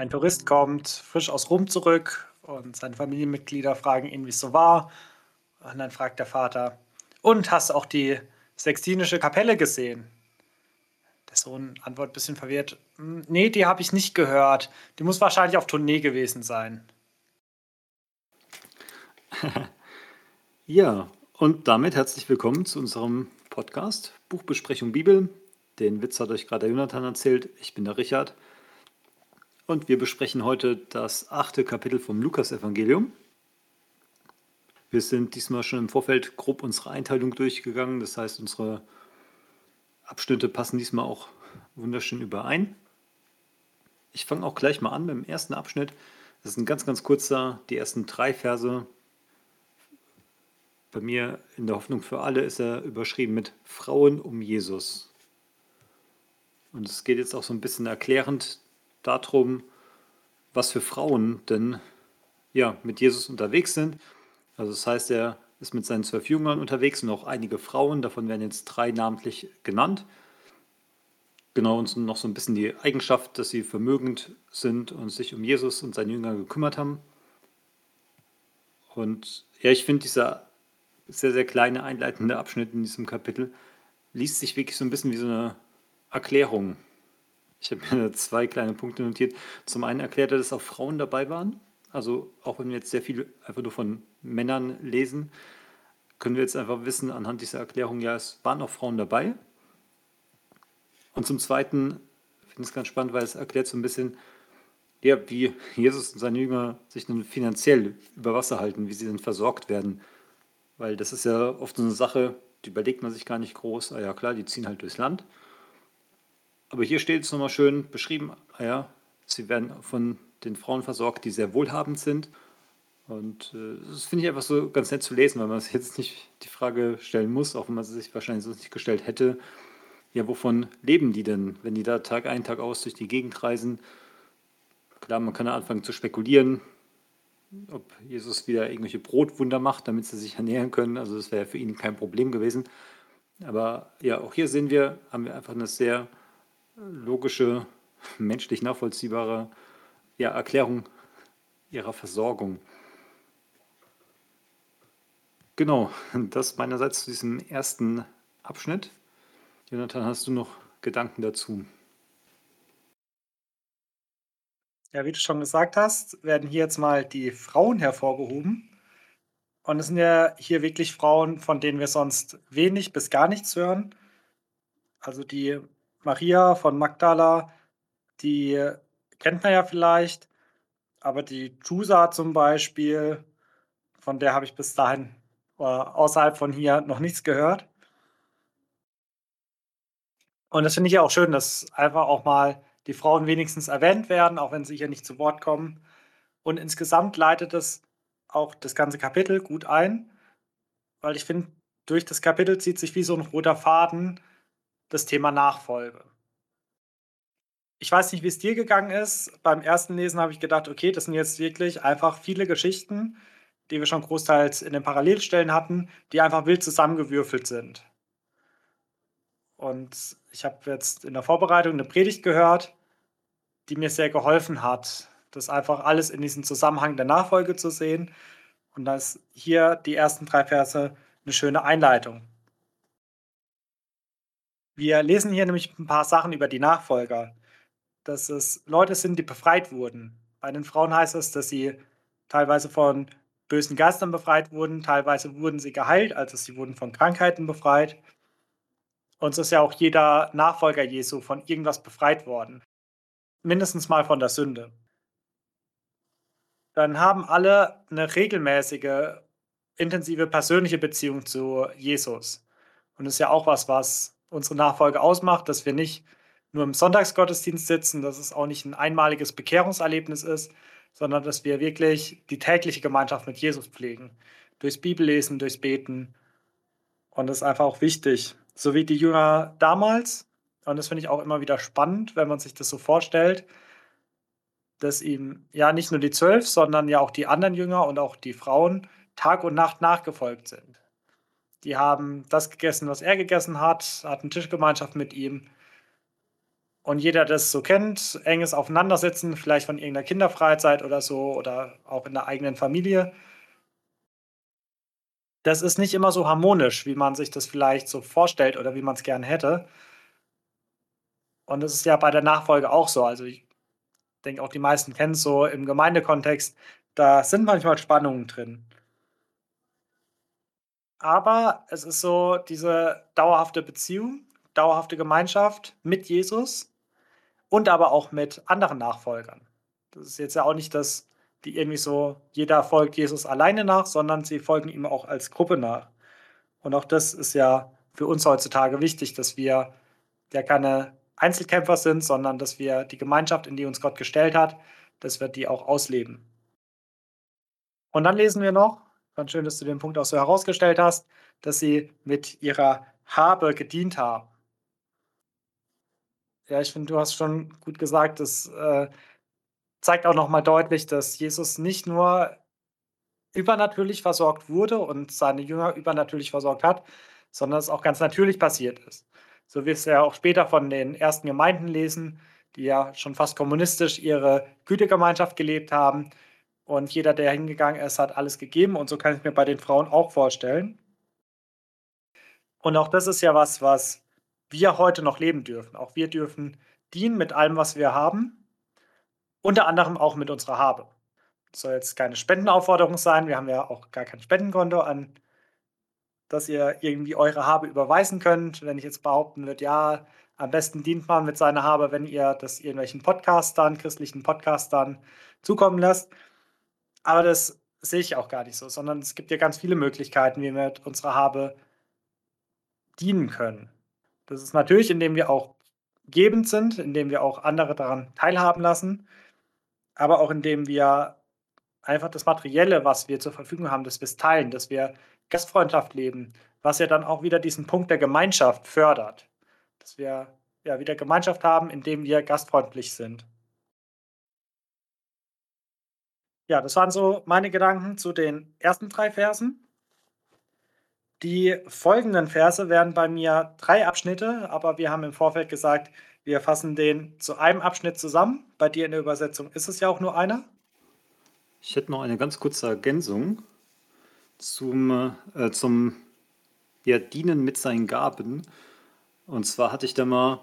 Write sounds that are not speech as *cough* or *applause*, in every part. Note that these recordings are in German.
Ein Tourist kommt frisch aus Rom zurück und seine Familienmitglieder fragen ihn, wie es so war. Und dann fragt der Vater, und hast du auch die Sextinische Kapelle gesehen? Der Sohn antwortet ein bisschen verwirrt, "Hm, nee, die habe ich nicht gehört. Die muss wahrscheinlich auf Tournee gewesen sein. *laughs* Ja, und damit herzlich willkommen zu unserem Podcast Buchbesprechung Bibel. Den Witz hat euch gerade der Jonathan erzählt. Ich bin der Richard. Und wir besprechen heute das achte Kapitel vom Lukas-Evangelium. Wir sind diesmal schon im Vorfeld grob unsere Einteilung durchgegangen. Das heißt, unsere Abschnitte passen diesmal auch wunderschön überein. Ich fange auch gleich mal an mit dem ersten Abschnitt. Das ist ein ganz, ganz kurzer, die ersten drei Verse bei mir in der Hoffnung für alle ist er überschrieben mit Frauen um Jesus. Und es geht jetzt auch so ein bisschen erklärend darum, was für Frauen denn ja, mit Jesus unterwegs sind. Also das heißt, er ist mit seinen zwölf Jüngern unterwegs und auch einige Frauen, davon werden jetzt drei namentlich genannt. Genau, und noch so ein bisschen die Eigenschaft, dass sie vermögend sind und sich um Jesus und seine Jünger gekümmert haben. Und ja, ich finde dieser sehr, sehr kleine einleitende Abschnitt in diesem Kapitel liest sich wirklich so ein bisschen wie so eine Erklärung. Ich habe mir *laughs* zwei kleine Punkte notiert. Zum einen erklärt er, dass auch Frauen dabei waren. Also auch wenn wir jetzt sehr viel einfach nur von Männern lesen, können wir jetzt einfach wissen anhand dieser Erklärung, ja, es waren auch Frauen dabei. Und zum Zweiten finde ich es ganz spannend, weil es erklärt so ein bisschen, ja, wie Jesus und seine Jünger sich dann finanziell über Wasser halten, wie sie dann versorgt werden weil das ist ja oft so eine Sache, die überlegt man sich gar nicht groß. Ah ja, klar, die ziehen halt durchs Land. Aber hier steht es nochmal schön beschrieben, ja, sie werden von den Frauen versorgt, die sehr wohlhabend sind. Und äh, das finde ich einfach so ganz nett zu lesen, weil man sich jetzt nicht die Frage stellen muss, auch wenn man sie sich wahrscheinlich sonst nicht gestellt hätte, ja, wovon leben die denn, wenn die da Tag ein, Tag aus durch die Gegend reisen? Klar, man kann ja anfangen zu spekulieren, ob Jesus wieder irgendwelche Brotwunder macht, damit sie sich ernähren können. Also das wäre für ihn kein Problem gewesen. Aber ja, auch hier sehen wir, haben wir einfach eine sehr logische, menschlich nachvollziehbare ja, Erklärung ihrer Versorgung. Genau, das meinerseits zu diesem ersten Abschnitt. Jonathan, hast du noch Gedanken dazu? Ja, wie du schon gesagt hast, werden hier jetzt mal die Frauen hervorgehoben. Und es sind ja hier wirklich Frauen, von denen wir sonst wenig bis gar nichts hören. Also die Maria von Magdala, die kennt man ja vielleicht, aber die Jusa zum Beispiel, von der habe ich bis dahin äh, außerhalb von hier noch nichts gehört. Und das finde ich ja auch schön, dass einfach auch mal die Frauen wenigstens erwähnt werden, auch wenn sie hier nicht zu Wort kommen. Und insgesamt leitet es auch das ganze Kapitel gut ein, weil ich finde, durch das Kapitel zieht sich wie so ein roter Faden das Thema Nachfolge. Ich weiß nicht, wie es dir gegangen ist. Beim ersten Lesen habe ich gedacht, okay, das sind jetzt wirklich einfach viele Geschichten, die wir schon großteils in den Parallelstellen hatten, die einfach wild zusammengewürfelt sind. Und ich habe jetzt in der Vorbereitung eine Predigt gehört, die mir sehr geholfen hat, das einfach alles in diesem Zusammenhang der Nachfolge zu sehen. Und da ist hier die ersten drei Verse eine schöne Einleitung. Wir lesen hier nämlich ein paar Sachen über die Nachfolger, dass es Leute sind, die befreit wurden. Bei den Frauen heißt es, dass sie teilweise von bösen Geistern befreit wurden, teilweise wurden sie geheilt, also sie wurden von Krankheiten befreit. Und so ist ja auch jeder Nachfolger Jesu von irgendwas befreit worden. Mindestens mal von der Sünde. Dann haben alle eine regelmäßige, intensive persönliche Beziehung zu Jesus. Und das ist ja auch was, was unsere Nachfolge ausmacht, dass wir nicht nur im Sonntagsgottesdienst sitzen, dass es auch nicht ein einmaliges Bekehrungserlebnis ist, sondern dass wir wirklich die tägliche Gemeinschaft mit Jesus pflegen. Durchs Bibellesen, durchs Beten. Und das ist einfach auch wichtig so wie die Jünger damals. Und das finde ich auch immer wieder spannend, wenn man sich das so vorstellt, dass ihm ja nicht nur die zwölf, sondern ja auch die anderen Jünger und auch die Frauen Tag und Nacht nachgefolgt sind. Die haben das gegessen, was er gegessen hat, hatten Tischgemeinschaft mit ihm. Und jeder, der das so kennt, enges Aufeinandersitzen, vielleicht von irgendeiner Kinderfreizeit oder so oder auch in der eigenen Familie. Das ist nicht immer so harmonisch, wie man sich das vielleicht so vorstellt oder wie man es gern hätte. Und das ist ja bei der Nachfolge auch so. Also ich denke auch, die meisten kennen es so im Gemeindekontext, da sind manchmal Spannungen drin. Aber es ist so diese dauerhafte Beziehung, dauerhafte Gemeinschaft mit Jesus und aber auch mit anderen Nachfolgern. Das ist jetzt ja auch nicht, dass die irgendwie so, jeder folgt Jesus alleine nach, sondern sie folgen ihm auch als Gruppe nach. Und auch das ist ja für uns heutzutage wichtig, dass wir ja keine Einzelkämpfer sind, sondern dass wir die Gemeinschaft, in die uns Gott gestellt hat, dass wir die auch ausleben. Und dann lesen wir noch, ganz schön, dass du den Punkt auch so herausgestellt hast, dass sie mit ihrer Habe gedient haben. Ja, ich finde, du hast schon gut gesagt, das äh, zeigt auch nochmal deutlich, dass Jesus nicht nur übernatürlich versorgt wurde und seine Jünger übernatürlich versorgt hat, sondern es auch ganz natürlich passiert ist so wie es ja auch später von den ersten Gemeinden lesen, die ja schon fast kommunistisch ihre Gütegemeinschaft gelebt haben. Und jeder, der hingegangen ist, hat alles gegeben. Und so kann ich mir bei den Frauen auch vorstellen. Und auch das ist ja was, was wir heute noch leben dürfen. Auch wir dürfen dienen mit allem, was wir haben. Unter anderem auch mit unserer Habe. Das soll jetzt keine Spendenaufforderung sein. Wir haben ja auch gar kein Spendenkonto an dass ihr irgendwie eure Habe überweisen könnt. Wenn ich jetzt behaupten würde, ja, am besten dient man mit seiner Habe, wenn ihr das irgendwelchen Podcastern, christlichen Podcastern zukommen lasst. Aber das sehe ich auch gar nicht so, sondern es gibt ja ganz viele Möglichkeiten, wie wir mit unserer Habe dienen können. Das ist natürlich, indem wir auch gebend sind, indem wir auch andere daran teilhaben lassen, aber auch indem wir einfach das Materielle, was wir zur Verfügung haben, dass wir es teilen, dass wir Gastfreundschaft leben, was ja dann auch wieder diesen Punkt der Gemeinschaft fördert. Dass wir ja wieder Gemeinschaft haben, indem wir gastfreundlich sind. Ja, das waren so meine Gedanken zu den ersten drei Versen. Die folgenden Verse wären bei mir drei Abschnitte, aber wir haben im Vorfeld gesagt, wir fassen den zu einem Abschnitt zusammen. Bei dir in der Übersetzung ist es ja auch nur einer. Ich hätte noch eine ganz kurze Ergänzung zum, äh, zum ja, Dienen mit seinen Gaben. Und zwar hatte ich da mal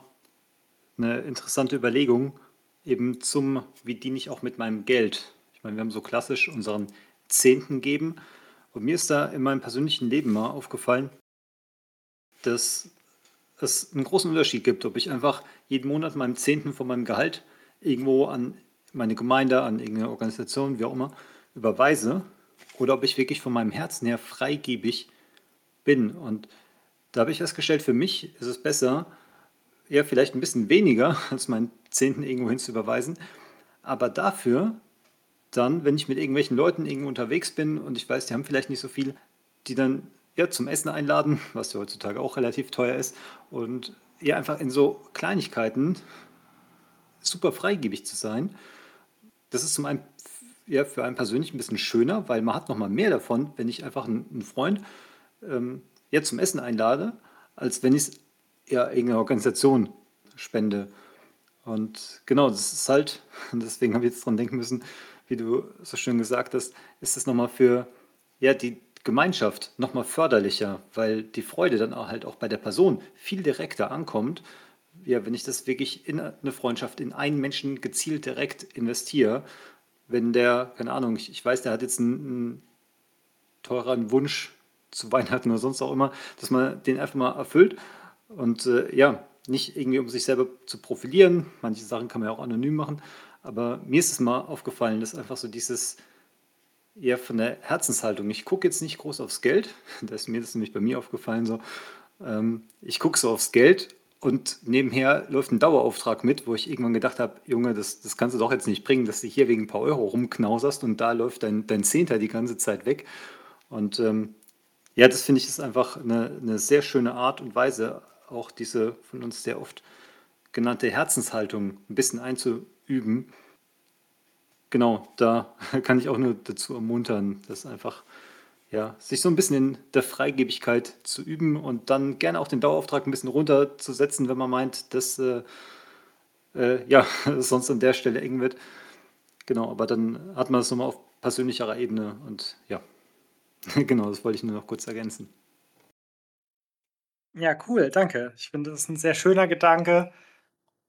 eine interessante Überlegung, eben zum, wie diene ich auch mit meinem Geld. Ich meine, wir haben so klassisch unseren Zehnten geben. Und mir ist da in meinem persönlichen Leben mal aufgefallen, dass es einen großen Unterschied gibt, ob ich einfach jeden Monat meinem Zehnten von meinem Gehalt irgendwo an meine Gemeinde, an irgendeine Organisation, wie auch immer, überweise oder ob ich wirklich von meinem Herzen her freigebig bin. Und da habe ich festgestellt, für mich ist es besser, ja, vielleicht ein bisschen weniger *laughs* als meinen Zehnten irgendwo hin zu überweisen, aber dafür dann, wenn ich mit irgendwelchen Leuten irgendwo unterwegs bin und ich weiß, die haben vielleicht nicht so viel, die dann ja, zum Essen einladen, *laughs* was ja heutzutage auch relativ teuer ist, und ja, einfach in so Kleinigkeiten super freigebig zu sein. Das ist zum einen ja, für einen persönlich ein bisschen schöner, weil man hat noch mal mehr davon, wenn ich einfach einen, einen Freund ähm, ja, zum Essen einlade, als wenn ich es ja irgendeiner Organisation spende. Und genau, das ist halt, *laughs* deswegen habe ich jetzt dran denken müssen, wie du so schön gesagt hast, ist das nochmal für ja, die Gemeinschaft nochmal förderlicher, weil die Freude dann auch halt auch bei der Person viel direkter ankommt. Ja, wenn ich das wirklich in eine Freundschaft, in einen Menschen gezielt direkt investiere wenn der, keine Ahnung, ich, ich weiß, der hat jetzt einen, einen teureren Wunsch zu Weihnachten oder sonst auch immer, dass man den einfach mal erfüllt und äh, ja, nicht irgendwie um sich selber zu profilieren. Manche Sachen kann man ja auch anonym machen, aber mir ist es mal aufgefallen, dass einfach so dieses eher von der Herzenshaltung. Ich gucke jetzt nicht groß aufs Geld, *laughs* das ist mir das nämlich bei mir aufgefallen so. Ähm, ich gucke so aufs Geld und nebenher läuft ein Dauerauftrag mit, wo ich irgendwann gedacht habe, Junge, das, das kannst du doch jetzt nicht bringen, dass du hier wegen ein paar Euro rumknauserst und da läuft dein, dein Zehnter die ganze Zeit weg. Und ähm, ja, das finde ich ist einfach eine, eine sehr schöne Art und Weise, auch diese von uns sehr oft genannte Herzenshaltung ein bisschen einzuüben. Genau, da *laughs* kann ich auch nur dazu ermuntern, dass einfach ja, sich so ein bisschen in der Freigebigkeit zu üben und dann gerne auch den Dauerauftrag ein bisschen runterzusetzen, wenn man meint, das äh, äh, ja, *laughs* sonst an der Stelle eng wird. Genau, aber dann hat man das nochmal auf persönlicherer Ebene und ja, *laughs* genau, das wollte ich nur noch kurz ergänzen. Ja, cool, danke. Ich finde, das ist ein sehr schöner Gedanke.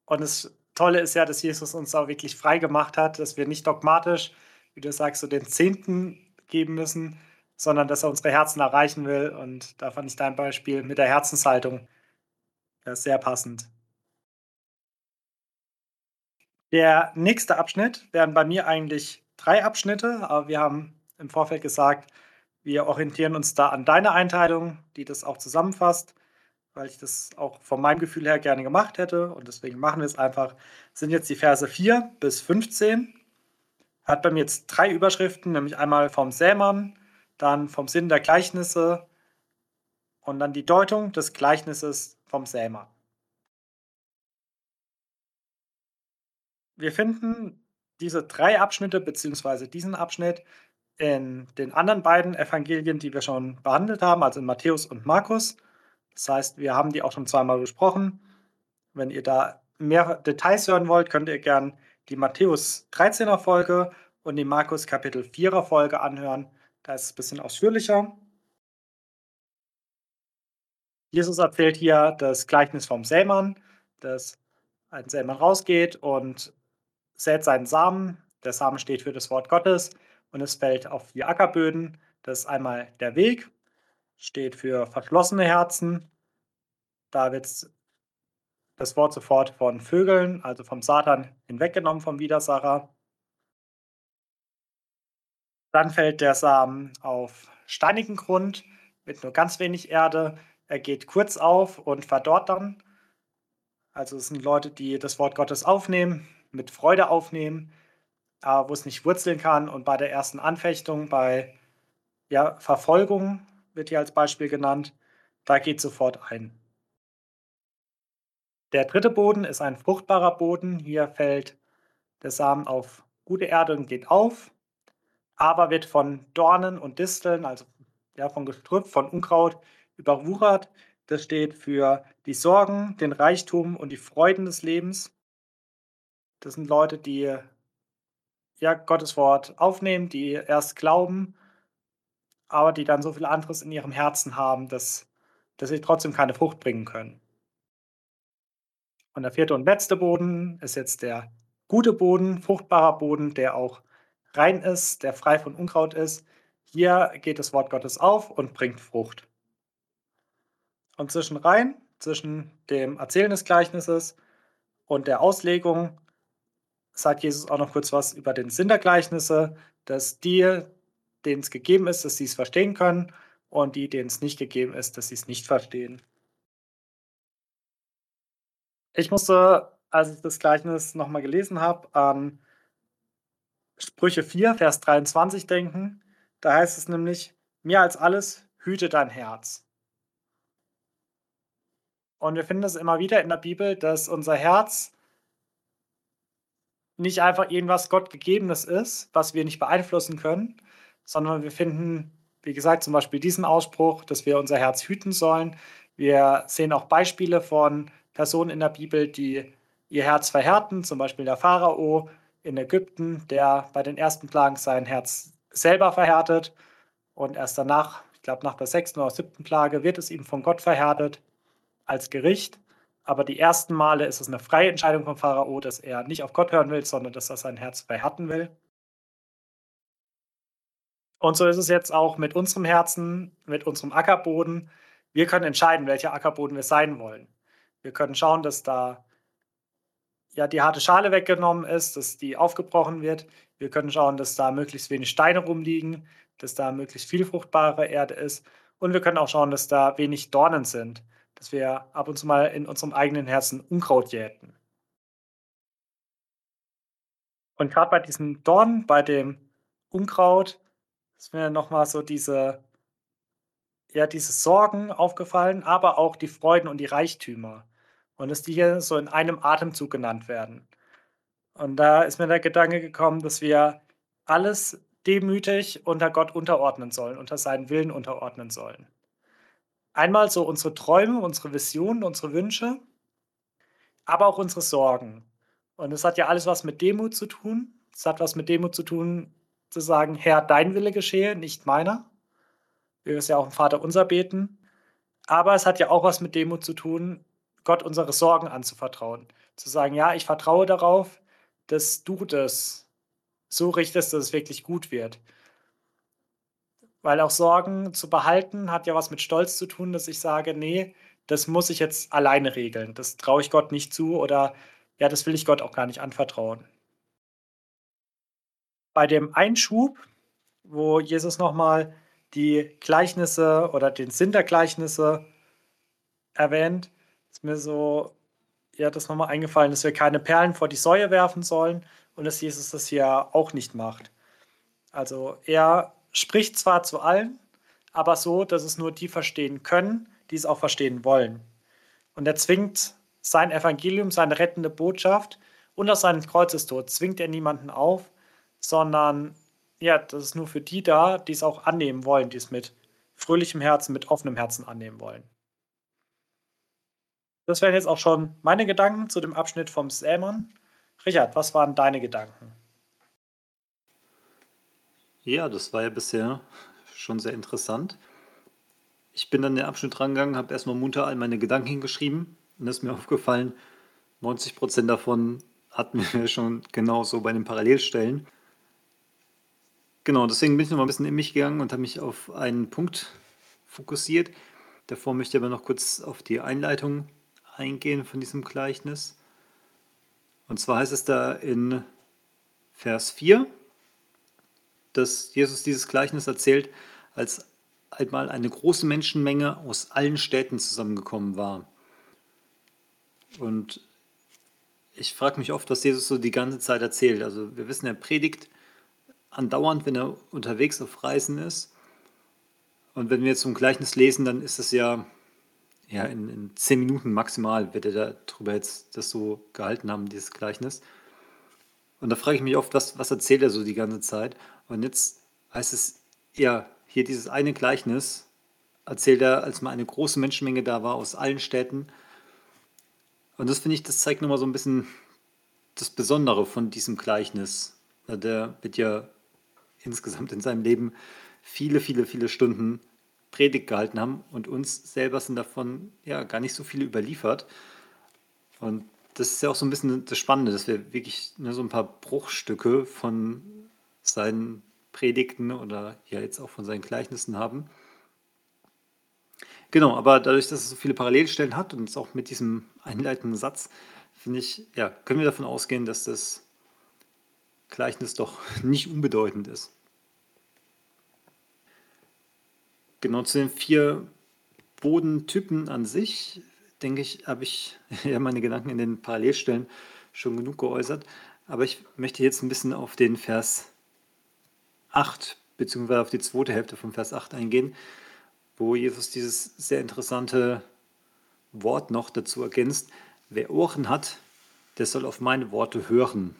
Und das Tolle ist ja, dass Jesus uns auch wirklich frei gemacht hat, dass wir nicht dogmatisch, wie du sagst, so den Zehnten geben müssen, sondern dass er unsere Herzen erreichen will. Und da fand ich dein Beispiel mit der Herzenshaltung sehr passend. Der nächste Abschnitt wären bei mir eigentlich drei Abschnitte, aber wir haben im Vorfeld gesagt, wir orientieren uns da an deiner Einteilung, die das auch zusammenfasst weil ich das auch von meinem Gefühl her gerne gemacht hätte und deswegen machen wir es einfach. Sind jetzt die Verse 4 bis 15. Hat bei mir jetzt drei Überschriften, nämlich einmal vom Sämann, dann vom Sinn der Gleichnisse und dann die Deutung des Gleichnisses vom Sämann. Wir finden diese drei Abschnitte bzw. diesen Abschnitt in den anderen beiden Evangelien, die wir schon behandelt haben, also in Matthäus und Markus. Das heißt, wir haben die auch schon zweimal besprochen. Wenn ihr da mehr Details hören wollt, könnt ihr gern die Matthäus 13er Folge und die Markus Kapitel 4er Folge anhören. Da ist es ein bisschen ausführlicher. Jesus erzählt hier das Gleichnis vom Sämann, dass ein Sämann rausgeht und sät seinen Samen. Der Samen steht für das Wort Gottes und es fällt auf die Ackerböden. Das ist einmal der Weg steht für verschlossene Herzen. Da wird das Wort sofort von Vögeln, also vom Satan, hinweggenommen vom Widersacher. Dann fällt der Samen auf steinigen Grund mit nur ganz wenig Erde. Er geht kurz auf und verdorrt dann. Also es sind Leute, die das Wort Gottes aufnehmen, mit Freude aufnehmen, wo es nicht wurzeln kann. Und bei der ersten Anfechtung, bei ja, Verfolgung, wird hier als Beispiel genannt. Da geht sofort ein. Der dritte Boden ist ein fruchtbarer Boden. Hier fällt der Samen auf gute Erde und geht auf, aber wird von Dornen und Disteln, also ja, von Gestrüpp, von Unkraut überwuchert. Das steht für die Sorgen, den Reichtum und die Freuden des Lebens. Das sind Leute, die ja, Gottes Wort aufnehmen, die erst glauben aber die dann so viel anderes in ihrem Herzen haben, dass, dass sie trotzdem keine Frucht bringen können. Und der vierte und letzte Boden ist jetzt der gute Boden, fruchtbarer Boden, der auch rein ist, der frei von Unkraut ist. Hier geht das Wort Gottes auf und bringt Frucht. Und zwischen rein, zwischen dem Erzählen des Gleichnisses und der Auslegung, sagt Jesus auch noch kurz was über den Sinn der Gleichnisse, dass die, denen es gegeben ist, dass sie es verstehen können und die, denen es nicht gegeben ist, dass sie es nicht verstehen. Ich musste, als ich das Gleichnis nochmal gelesen habe, an Sprüche 4, Vers 23 denken. Da heißt es nämlich, mehr als alles, hüte dein Herz. Und wir finden es immer wieder in der Bibel, dass unser Herz nicht einfach irgendwas Gott gegebenes ist, was wir nicht beeinflussen können, sondern wir finden, wie gesagt, zum Beispiel diesen Ausspruch, dass wir unser Herz hüten sollen. Wir sehen auch Beispiele von Personen in der Bibel, die ihr Herz verhärten, zum Beispiel der Pharao in Ägypten, der bei den ersten Plagen sein Herz selber verhärtet und erst danach, ich glaube nach der sechsten oder siebten Plage, wird es ihm von Gott verhärtet als Gericht. Aber die ersten Male ist es eine freie Entscheidung vom Pharao, dass er nicht auf Gott hören will, sondern dass er sein Herz verhärten will. Und so ist es jetzt auch mit unserem Herzen, mit unserem Ackerboden. Wir können entscheiden, welcher Ackerboden wir sein wollen. Wir können schauen, dass da ja die harte Schale weggenommen ist, dass die aufgebrochen wird. Wir können schauen, dass da möglichst wenig Steine rumliegen, dass da möglichst viel fruchtbare Erde ist. Und wir können auch schauen, dass da wenig Dornen sind, dass wir ab und zu mal in unserem eigenen Herzen Unkraut jäten. Und gerade bei diesem Dorn, bei dem Unkraut, ist mir nochmal so diese, ja, diese Sorgen aufgefallen, aber auch die Freuden und die Reichtümer. Und dass die hier so in einem Atemzug genannt werden. Und da ist mir der Gedanke gekommen, dass wir alles demütig unter Gott unterordnen sollen, unter seinen Willen unterordnen sollen. Einmal so unsere Träume, unsere Visionen, unsere Wünsche, aber auch unsere Sorgen. Und es hat ja alles was mit Demut zu tun. Es hat was mit Demut zu tun, zu sagen, Herr, dein Wille geschehe, nicht meiner. Wir es ja auch im Vater unser beten. Aber es hat ja auch was mit Demut zu tun, Gott unsere Sorgen anzuvertrauen. Zu sagen, ja, ich vertraue darauf, dass du das so richtest, dass es wirklich gut wird. Weil auch Sorgen zu behalten hat ja was mit Stolz zu tun, dass ich sage, nee, das muss ich jetzt alleine regeln. Das traue ich Gott nicht zu oder ja, das will ich Gott auch gar nicht anvertrauen. Bei dem Einschub, wo Jesus nochmal die Gleichnisse oder den Sinn der Gleichnisse erwähnt, ist mir so, ja, das nochmal eingefallen, dass wir keine Perlen vor die Säue werfen sollen und dass Jesus das hier auch nicht macht. Also er spricht zwar zu allen, aber so, dass es nur die verstehen können, die es auch verstehen wollen. Und er zwingt sein Evangelium, seine rettende Botschaft und auch seinen Kreuzestod, zwingt er niemanden auf, sondern ja, das ist nur für die da, die es auch annehmen wollen, die es mit fröhlichem Herzen, mit offenem Herzen annehmen wollen. Das wären jetzt auch schon meine Gedanken zu dem Abschnitt vom Sämann. Richard, was waren deine Gedanken? Ja, das war ja bisher schon sehr interessant. Ich bin dann den Abschnitt rangegangen, habe erstmal munter all meine Gedanken hingeschrieben und ist mir *laughs* aufgefallen, 90 Prozent davon hatten wir schon genauso bei den Parallelstellen. Genau, deswegen bin ich noch mal ein bisschen in mich gegangen und habe mich auf einen Punkt fokussiert. Davor möchte ich aber noch kurz auf die Einleitung eingehen von diesem Gleichnis. Und zwar heißt es da in Vers 4, dass Jesus dieses Gleichnis erzählt, als einmal eine große Menschenmenge aus allen Städten zusammengekommen war. Und ich frage mich oft, was Jesus so die ganze Zeit erzählt. Also wir wissen, er predigt andauernd, wenn er unterwegs auf Reisen ist. Und wenn wir jetzt so ein Gleichnis lesen, dann ist es ja, ja in, in zehn Minuten maximal, wird er darüber jetzt das so gehalten haben, dieses Gleichnis. Und da frage ich mich oft, was, was erzählt er so die ganze Zeit? Und jetzt heißt es, ja, hier dieses eine Gleichnis erzählt er, als mal eine große Menschenmenge da war aus allen Städten. Und das finde ich, das zeigt nochmal so ein bisschen das Besondere von diesem Gleichnis. Der wird ja insgesamt in seinem Leben viele, viele, viele Stunden Predigt gehalten haben und uns selber sind davon ja gar nicht so viele überliefert. Und das ist ja auch so ein bisschen das Spannende, dass wir wirklich nur so ein paar Bruchstücke von seinen Predigten oder ja jetzt auch von seinen Gleichnissen haben. Genau, aber dadurch, dass es so viele Parallelstellen hat und es auch mit diesem einleitenden Satz, finde ich, ja, können wir davon ausgehen, dass das Gleichnis doch *laughs* nicht unbedeutend ist. Genau zu den vier Bodentypen an sich, denke ich, habe ich *laughs* ja meine Gedanken in den Parallelstellen schon genug geäußert. Aber ich möchte jetzt ein bisschen auf den Vers 8 beziehungsweise auf die zweite Hälfte von Vers 8 eingehen, wo Jesus dieses sehr interessante Wort noch dazu ergänzt. Wer Ohren hat, der soll auf meine Worte hören.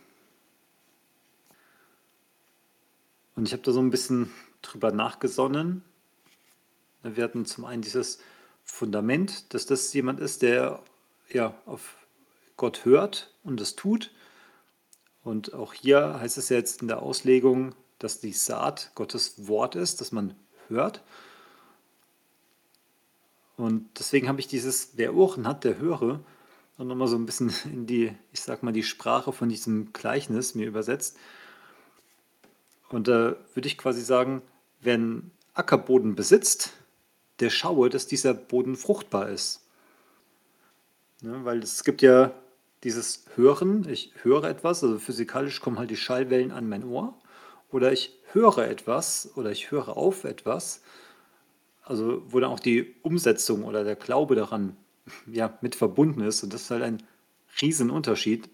Und ich habe da so ein bisschen drüber nachgesonnen. Wir hatten zum einen dieses Fundament, dass das jemand ist, der ja auf Gott hört und das tut. Und auch hier heißt es jetzt in der Auslegung, dass die Saat Gottes Wort ist, dass man hört. Und deswegen habe ich dieses, wer Ohren hat, der höre, und nochmal so ein bisschen in die, ich sag mal, die Sprache von diesem Gleichnis mir übersetzt. Und da würde ich quasi sagen, wenn Ackerboden besitzt, der schaue, dass dieser Boden fruchtbar ist. Ne, weil es gibt ja dieses Hören, ich höre etwas, also physikalisch kommen halt die Schallwellen an mein Ohr, oder ich höre etwas oder ich höre auf etwas, also wo dann auch die Umsetzung oder der Glaube daran ja, mit verbunden ist. Und das ist halt ein Riesenunterschied.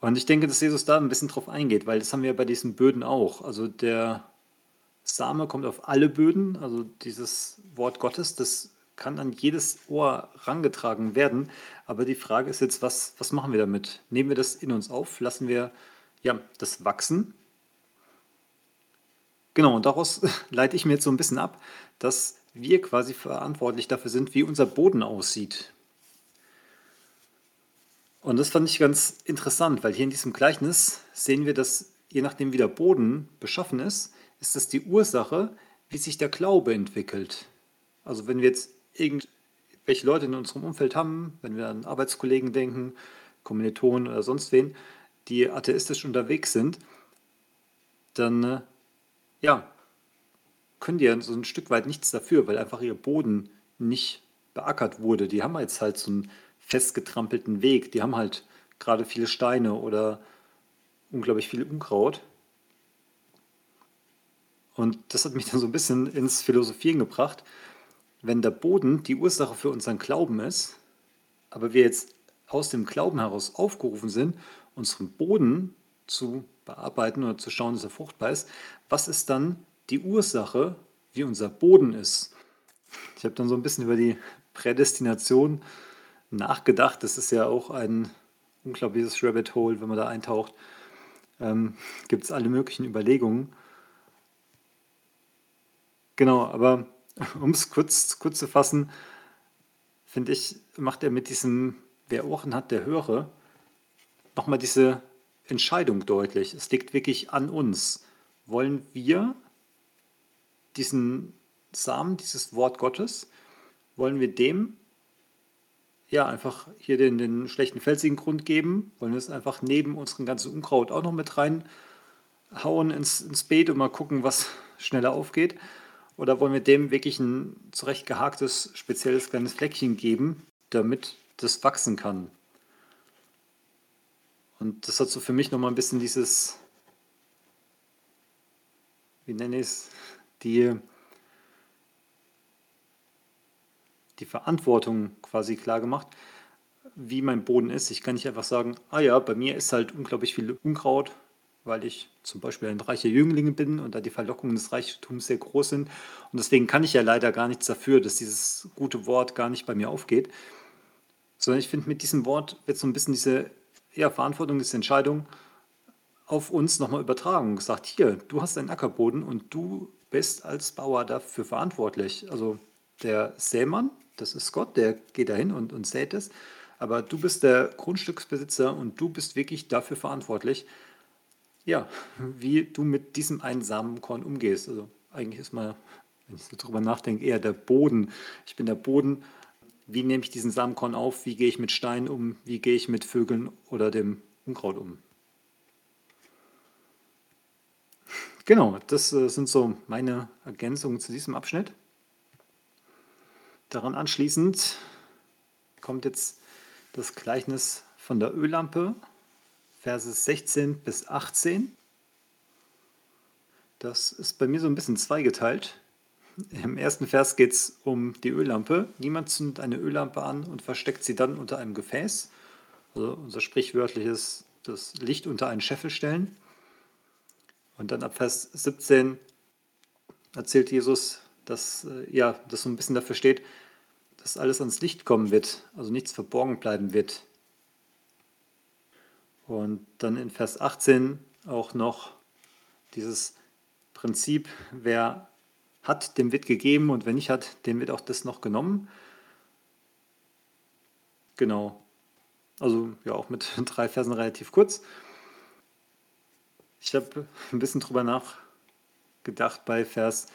Und ich denke, dass Jesus da ein bisschen drauf eingeht, weil das haben wir bei diesen Böden auch. Also der Same kommt auf alle Böden, also dieses Wort Gottes, das kann an jedes Ohr rangetragen werden. Aber die Frage ist jetzt, was, was machen wir damit? Nehmen wir das in uns auf? Lassen wir ja, das wachsen? Genau, und daraus *laughs* leite ich mir jetzt so ein bisschen ab, dass wir quasi verantwortlich dafür sind, wie unser Boden aussieht. Und das fand ich ganz interessant, weil hier in diesem Gleichnis sehen wir, dass je nachdem, wie der Boden beschaffen ist, ist das die Ursache, wie sich der Glaube entwickelt. Also wenn wir jetzt irgendwelche Leute in unserem Umfeld haben, wenn wir an Arbeitskollegen denken, Kommilitonen oder sonst wen, die atheistisch unterwegs sind, dann äh, ja, können die ja so ein Stück weit nichts dafür, weil einfach ihr Boden nicht beackert wurde. Die haben jetzt halt so einen festgetrampelten Weg, die haben halt gerade viele Steine oder unglaublich viel Unkraut. Und das hat mich dann so ein bisschen ins Philosophieren gebracht. Wenn der Boden die Ursache für unseren Glauben ist, aber wir jetzt aus dem Glauben heraus aufgerufen sind, unseren Boden zu bearbeiten oder zu schauen, dass er fruchtbar ist, was ist dann die Ursache, wie unser Boden ist? Ich habe dann so ein bisschen über die Prädestination nachgedacht. Das ist ja auch ein unglaubliches Rabbit Hole, wenn man da eintaucht. Ähm, Gibt es alle möglichen Überlegungen. Genau, aber *laughs* um es kurz, kurz zu fassen, finde ich, macht er mit diesem, wer Ohren hat, der höre, nochmal diese Entscheidung deutlich. Es liegt wirklich an uns. Wollen wir diesen Samen, dieses Wort Gottes, wollen wir dem ja einfach hier den, den schlechten felsigen Grund geben? Wollen wir es einfach neben unseren ganzen Unkraut auch noch mit reinhauen ins, ins Beet und mal gucken, was *laughs* schneller aufgeht? Oder wollen wir dem wirklich ein zurecht gehaktes, spezielles kleines Fleckchen geben, damit das wachsen kann? Und das hat so für mich nochmal ein bisschen dieses, wie nenne ich es, die, die Verantwortung quasi klar gemacht, wie mein Boden ist. Ich kann nicht einfach sagen, ah ja, bei mir ist halt unglaublich viel Unkraut, weil ich zum Beispiel ein reicher Jüngling bin und da die Verlockungen des Reichtums sehr groß sind. Und deswegen kann ich ja leider gar nichts dafür, dass dieses gute Wort gar nicht bei mir aufgeht. Sondern ich finde, mit diesem Wort wird so ein bisschen diese ja, Verantwortung, diese Entscheidung auf uns nochmal übertragen und gesagt, hier, du hast einen Ackerboden und du bist als Bauer dafür verantwortlich. Also der Sämann, das ist Gott, der geht dahin und, und sät es. Aber du bist der Grundstücksbesitzer und du bist wirklich dafür verantwortlich, ja, wie du mit diesem einen Samenkorn umgehst. Also eigentlich ist mal, wenn ich so drüber nachdenke, eher der Boden. Ich bin der Boden. Wie nehme ich diesen Samenkorn auf? Wie gehe ich mit Steinen um? Wie gehe ich mit Vögeln oder dem Unkraut um? Genau, das äh, sind so meine Ergänzungen zu diesem Abschnitt. Daran anschließend kommt jetzt das Gleichnis von der Öllampe, Verse 16 bis 18. Das ist bei mir so ein bisschen zweigeteilt. Im ersten Vers geht es um die Öllampe. Niemand zündet eine Öllampe an und versteckt sie dann unter einem Gefäß. Also unser sprichwörtliches das Licht unter einen Scheffel stellen. Und dann ab Vers 17 erzählt Jesus, dass äh, ja, das so ein bisschen dafür steht, dass alles ans Licht kommen wird, also nichts verborgen bleiben wird. Und dann in Vers 18 auch noch dieses Prinzip, wer hat, dem wird gegeben und wer nicht hat, dem wird auch das noch genommen. Genau. Also ja, auch mit *laughs* drei Versen relativ kurz. Ich habe ein bisschen drüber nachgedacht bei Vers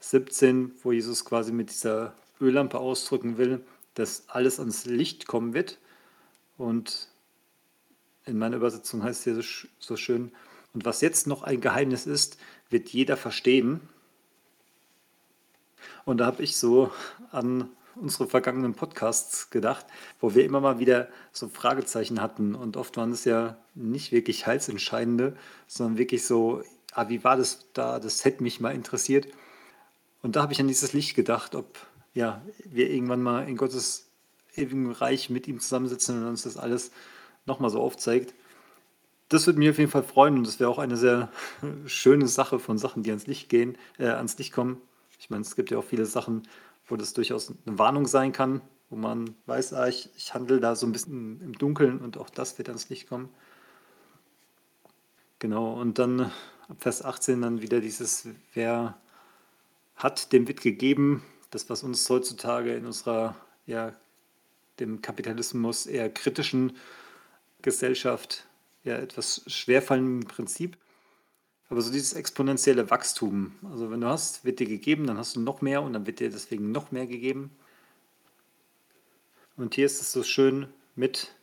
17, wo Jesus quasi mit dieser Öllampe ausdrücken will, dass alles ans Licht kommen wird. Und in meiner Übersetzung heißt es hier so, so schön, und was jetzt noch ein Geheimnis ist, wird jeder verstehen. Und da habe ich so an unsere vergangenen Podcasts gedacht, wo wir immer mal wieder so Fragezeichen hatten. Und oft waren es ja nicht wirklich heilsentscheidende, sondern wirklich so, ah, wie war das da? Das hätte mich mal interessiert. Und da habe ich an dieses Licht gedacht, ob ja, wir irgendwann mal in Gottes ewigem Reich mit ihm zusammensitzen und uns das alles nochmal so aufzeigt. Das würde mich auf jeden Fall freuen und das wäre auch eine sehr *laughs* schöne Sache von Sachen, die ans Licht gehen, äh, ans Licht kommen. Ich meine, es gibt ja auch viele Sachen, wo das durchaus eine Warnung sein kann, wo man weiß, ah, ich, ich handle da so ein bisschen im Dunkeln und auch das wird ans Licht kommen. Genau, und dann ab Vers 18 dann wieder dieses, wer hat, dem wird gegeben, das, was uns heutzutage in unserer, ja, dem Kapitalismus eher kritischen Gesellschaft ja etwas im Prinzip. Aber so dieses exponentielle Wachstum, also wenn du hast, wird dir gegeben, dann hast du noch mehr und dann wird dir deswegen noch mehr gegeben. Und hier ist es so schön mit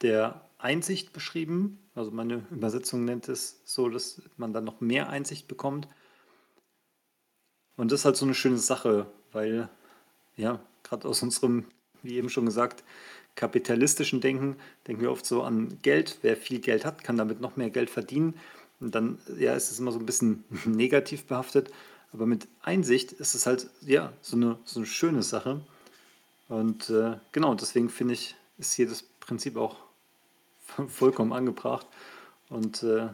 der Einsicht beschrieben. Also meine Übersetzung nennt es so, dass man dann noch mehr Einsicht bekommt. Und das ist halt so eine schöne Sache, weil ja, gerade aus unserem, wie eben schon gesagt, kapitalistischen Denken denken wir oft so an Geld. Wer viel Geld hat, kann damit noch mehr Geld verdienen. Und dann ja, ist es immer so ein bisschen *laughs* negativ behaftet. Aber mit Einsicht ist es halt ja so eine, so eine schöne Sache. Und äh, genau, deswegen finde ich, ist hier das Prinzip auch *laughs* vollkommen angebracht und äh,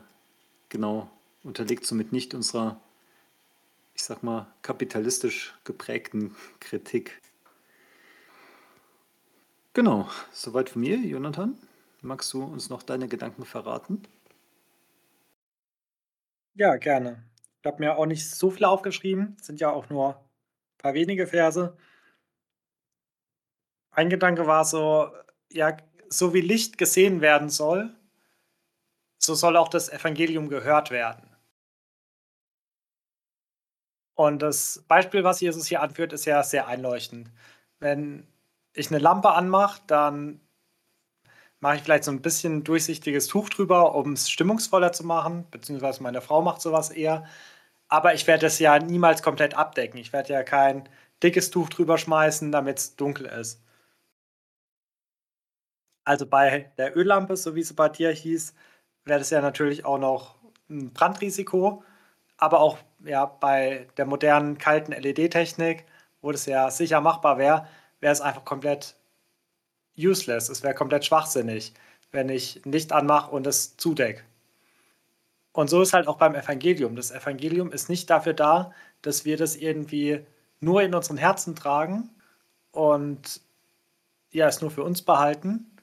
genau unterliegt somit nicht unserer, ich sag mal, kapitalistisch geprägten Kritik. Genau, soweit von mir, Jonathan. Magst du uns noch deine Gedanken verraten? Ja, gerne. Ich habe mir auch nicht so viel aufgeschrieben, sind ja auch nur ein paar wenige Verse. Ein Gedanke war so, ja, so wie Licht gesehen werden soll, so soll auch das Evangelium gehört werden. Und das Beispiel, was Jesus hier anführt, ist ja sehr einleuchtend. Wenn ich eine Lampe anmache, dann mache ich vielleicht so ein bisschen durchsichtiges Tuch drüber, um es stimmungsvoller zu machen, beziehungsweise meine Frau macht sowas eher. Aber ich werde es ja niemals komplett abdecken. Ich werde ja kein dickes Tuch drüber schmeißen, damit es dunkel ist. Also bei der Öllampe, so wie sie bei dir hieß, wäre das ja natürlich auch noch ein Brandrisiko. Aber auch ja, bei der modernen kalten LED-Technik, wo das ja sicher machbar wäre, wäre es einfach komplett useless. Es wäre komplett schwachsinnig, wenn ich Licht anmache und es zudecke. Und so ist halt auch beim Evangelium. Das Evangelium ist nicht dafür da, dass wir das irgendwie nur in unseren Herzen tragen und ja, es nur für uns behalten,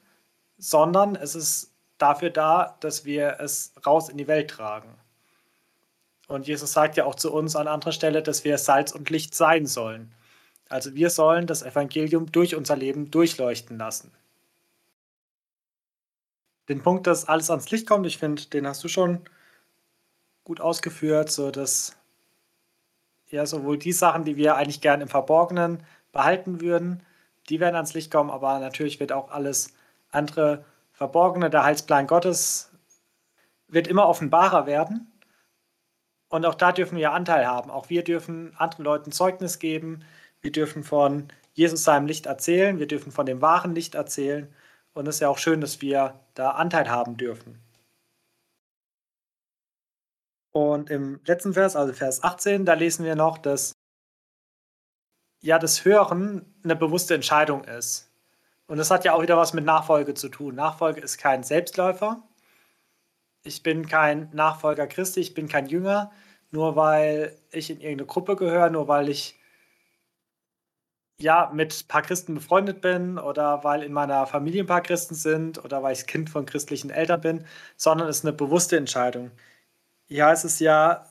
sondern es ist dafür da, dass wir es raus in die Welt tragen. Und Jesus sagt ja auch zu uns an anderer Stelle, dass wir Salz und Licht sein sollen. Also wir sollen das Evangelium durch unser Leben durchleuchten lassen. Den Punkt, dass alles ans Licht kommt, ich finde, den hast du schon gut ausgeführt, so dass ja sowohl die Sachen, die wir eigentlich gern im Verborgenen behalten würden, die werden ans Licht kommen, aber natürlich wird auch alles andere Verborgene, der Heilsplan Gottes wird immer offenbarer werden. Und auch da dürfen wir Anteil haben. Auch wir dürfen anderen Leuten Zeugnis geben. Wir dürfen von Jesus seinem Licht erzählen. Wir dürfen von dem wahren Licht erzählen. Und es ist ja auch schön, dass wir da Anteil haben dürfen. Und im letzten Vers, also Vers 18, da lesen wir noch, dass ja das Hören eine bewusste Entscheidung ist. Und das hat ja auch wieder was mit Nachfolge zu tun. Nachfolge ist kein Selbstläufer. Ich bin kein Nachfolger Christi, ich bin kein Jünger, nur weil ich in irgendeine Gruppe gehöre, nur weil ich ja mit ein paar Christen befreundet bin oder weil in meiner Familie ein paar Christen sind oder weil ich Kind von christlichen Eltern bin, sondern es ist eine bewusste Entscheidung. Hier heißt es ja,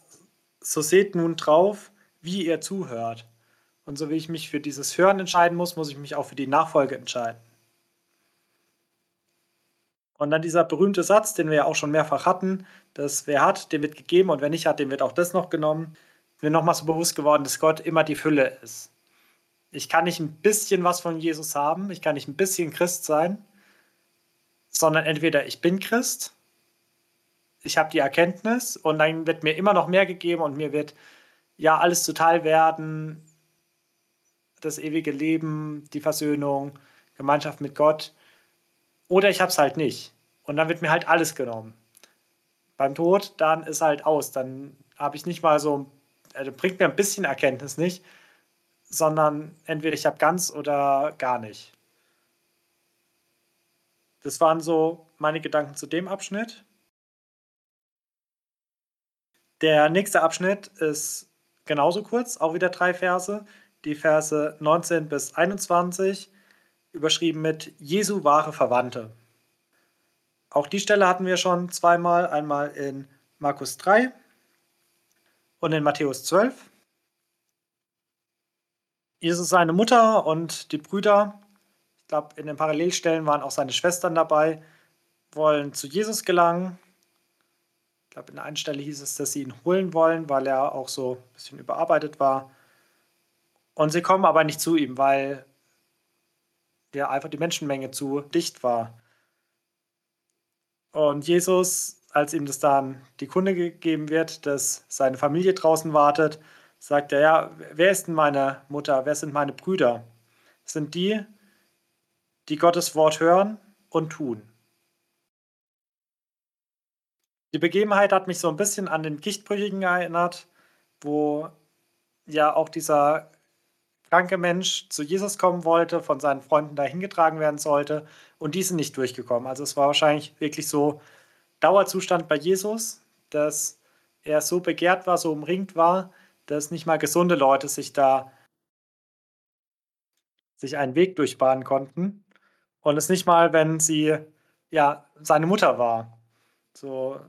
so seht nun drauf, wie ihr zuhört. Und so wie ich mich für dieses Hören entscheiden muss, muss ich mich auch für die Nachfolge entscheiden. Und dann dieser berühmte Satz, den wir ja auch schon mehrfach hatten, dass wer hat, dem wird gegeben und wer nicht hat, dem wird auch das noch genommen. Mir nochmal so bewusst geworden, dass Gott immer die Fülle ist. Ich kann nicht ein bisschen was von Jesus haben, ich kann nicht ein bisschen Christ sein, sondern entweder ich bin Christ, ich habe die Erkenntnis und dann wird mir immer noch mehr gegeben und mir wird ja alles zuteil werden, das ewige Leben, die Versöhnung, Gemeinschaft mit Gott. Oder ich habe es halt nicht. Und dann wird mir halt alles genommen. Beim Tod, dann ist halt aus. Dann habe ich nicht mal so, also bringt mir ein bisschen Erkenntnis nicht, sondern entweder ich habe ganz oder gar nicht. Das waren so meine Gedanken zu dem Abschnitt. Der nächste Abschnitt ist genauso kurz, auch wieder drei Verse. Die Verse 19 bis 21 überschrieben mit Jesu wahre Verwandte. Auch die Stelle hatten wir schon zweimal, einmal in Markus 3 und in Matthäus 12. Jesus seine Mutter und die Brüder, ich glaube, in den Parallelstellen waren auch seine Schwestern dabei, wollen zu Jesus gelangen. Ich glaube, in einer Stelle hieß es, dass sie ihn holen wollen, weil er auch so ein bisschen überarbeitet war. Und sie kommen aber nicht zu ihm, weil ja einfach die Menschenmenge zu dicht war. Und Jesus, als ihm das dann die Kunde gegeben wird, dass seine Familie draußen wartet, sagt er, ja, wer ist denn meine Mutter, wer sind meine Brüder? Das sind die, die Gottes Wort hören und tun. Die Begebenheit hat mich so ein bisschen an den Gichtbrüchigen erinnert, wo ja auch dieser kranke Mensch zu Jesus kommen wollte, von seinen Freunden dahin getragen werden sollte und die sind nicht durchgekommen. Also es war wahrscheinlich wirklich so Dauerzustand bei Jesus, dass er so begehrt war, so umringt war, dass nicht mal gesunde Leute sich da sich einen Weg durchbahnen konnten. Und es nicht mal, wenn sie ja seine Mutter war. So,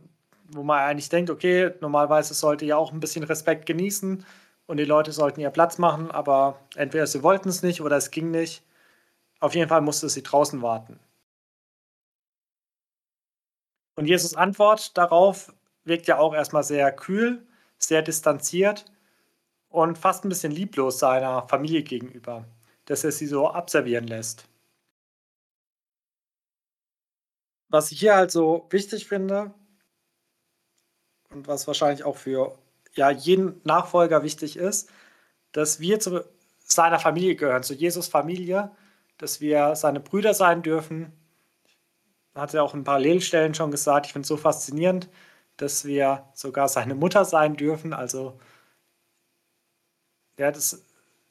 wo man eigentlich denkt, okay, normalerweise sollte ja auch ein bisschen Respekt genießen und die Leute sollten ihr Platz machen, aber entweder sie wollten es nicht oder es ging nicht. Auf jeden Fall musste sie draußen warten. Und Jesus Antwort darauf wirkt ja auch erstmal sehr kühl, sehr distanziert und fast ein bisschen lieblos seiner Familie gegenüber, dass er sie so abservieren lässt. Was ich hier halt so wichtig finde, und was wahrscheinlich auch für ja, jeden Nachfolger wichtig ist, dass wir zu seiner Familie gehören, zu Jesus Familie, dass wir seine Brüder sein dürfen. Hat er auch in Parallelstellen schon gesagt, ich finde es so faszinierend, dass wir sogar seine Mutter sein dürfen. Also, ja, das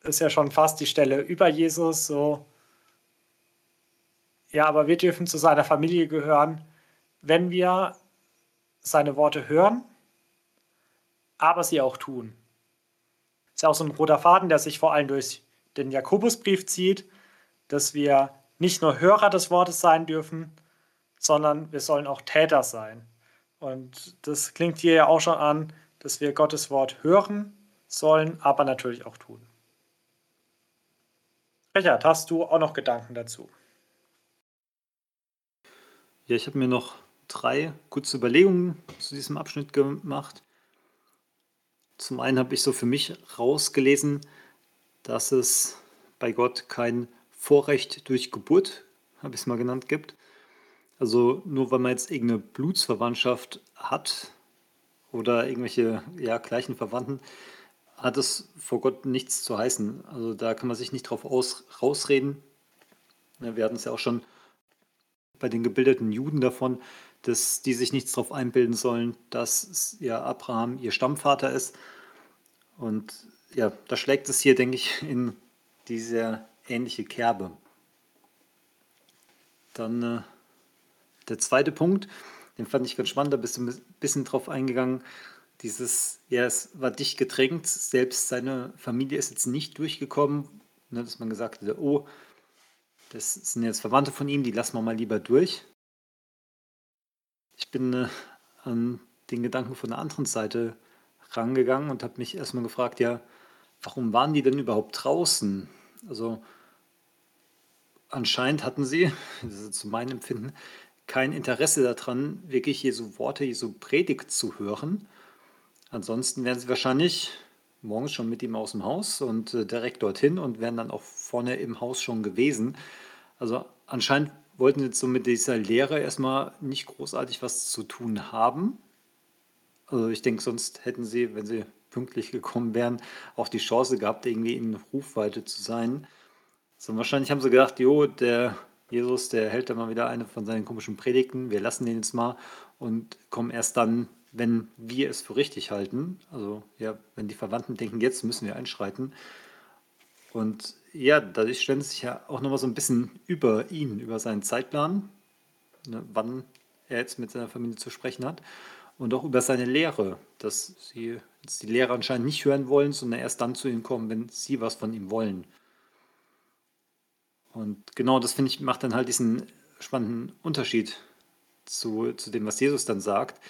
ist ja schon fast die Stelle über Jesus, so. Ja, aber wir dürfen zu seiner Familie gehören, wenn wir seine Worte hören aber sie auch tun. Ist ja auch so ein roter Faden, der sich vor allem durch den Jakobusbrief zieht, dass wir nicht nur Hörer des Wortes sein dürfen, sondern wir sollen auch Täter sein. Und das klingt hier ja auch schon an, dass wir Gottes Wort hören sollen, aber natürlich auch tun. Richard, hast du auch noch Gedanken dazu? Ja, ich habe mir noch drei kurze Überlegungen zu diesem Abschnitt gemacht. Zum einen habe ich so für mich rausgelesen, dass es bei Gott kein Vorrecht durch Geburt, habe ich es mal genannt, gibt. Also nur weil man jetzt irgendeine Blutsverwandtschaft hat oder irgendwelche ja, gleichen Verwandten, hat es vor Gott nichts zu heißen. Also da kann man sich nicht drauf aus, rausreden. Ja, wir hatten es ja auch schon bei den gebildeten Juden davon, dass die sich nichts darauf einbilden sollen, dass ja Abraham ihr Stammvater ist. Und ja, da schlägt es hier, denke ich, in diese ähnliche Kerbe. Dann äh, der zweite Punkt, den fand ich ganz spannend, da bist du ein bisschen drauf eingegangen. Dieses, ja, es war dicht gedrängt, selbst seine Familie ist jetzt nicht durchgekommen, ne, dass man gesagt hat, oh, das sind jetzt Verwandte von ihm, die lassen wir mal lieber durch. Ich bin äh, an den Gedanken von der anderen Seite rangegangen und habe mich erstmal gefragt, ja, warum waren die denn überhaupt draußen? Also anscheinend hatten sie, *laughs* das ist zu meinem Empfinden, kein Interesse daran, wirklich Jesu Worte, Jesu Predigt zu hören. Ansonsten wären sie wahrscheinlich morgens schon mit ihm aus dem Haus und äh, direkt dorthin und wären dann auch vorne im Haus schon gewesen. Also anscheinend wollten sie jetzt so mit dieser Lehre erstmal nicht großartig was zu tun haben. Also ich denke, sonst hätten sie, wenn sie pünktlich gekommen wären, auch die Chance gehabt, irgendwie in Rufweite zu sein. So, wahrscheinlich haben sie gedacht, jo, der Jesus, der hält da mal wieder eine von seinen komischen Predigten, wir lassen den jetzt mal und kommen erst dann, wenn wir es für richtig halten. Also ja, wenn die Verwandten denken, jetzt müssen wir einschreiten. Und ja, dadurch stellen sie sich ja auch nochmal so ein bisschen über ihn, über seinen Zeitplan, ne, wann er jetzt mit seiner Familie zu sprechen hat und auch über seine Lehre, dass sie jetzt die Lehre anscheinend nicht hören wollen, sondern erst dann zu ihm kommen, wenn sie was von ihm wollen. Und genau das finde ich macht dann halt diesen spannenden Unterschied zu, zu dem, was Jesus dann sagt,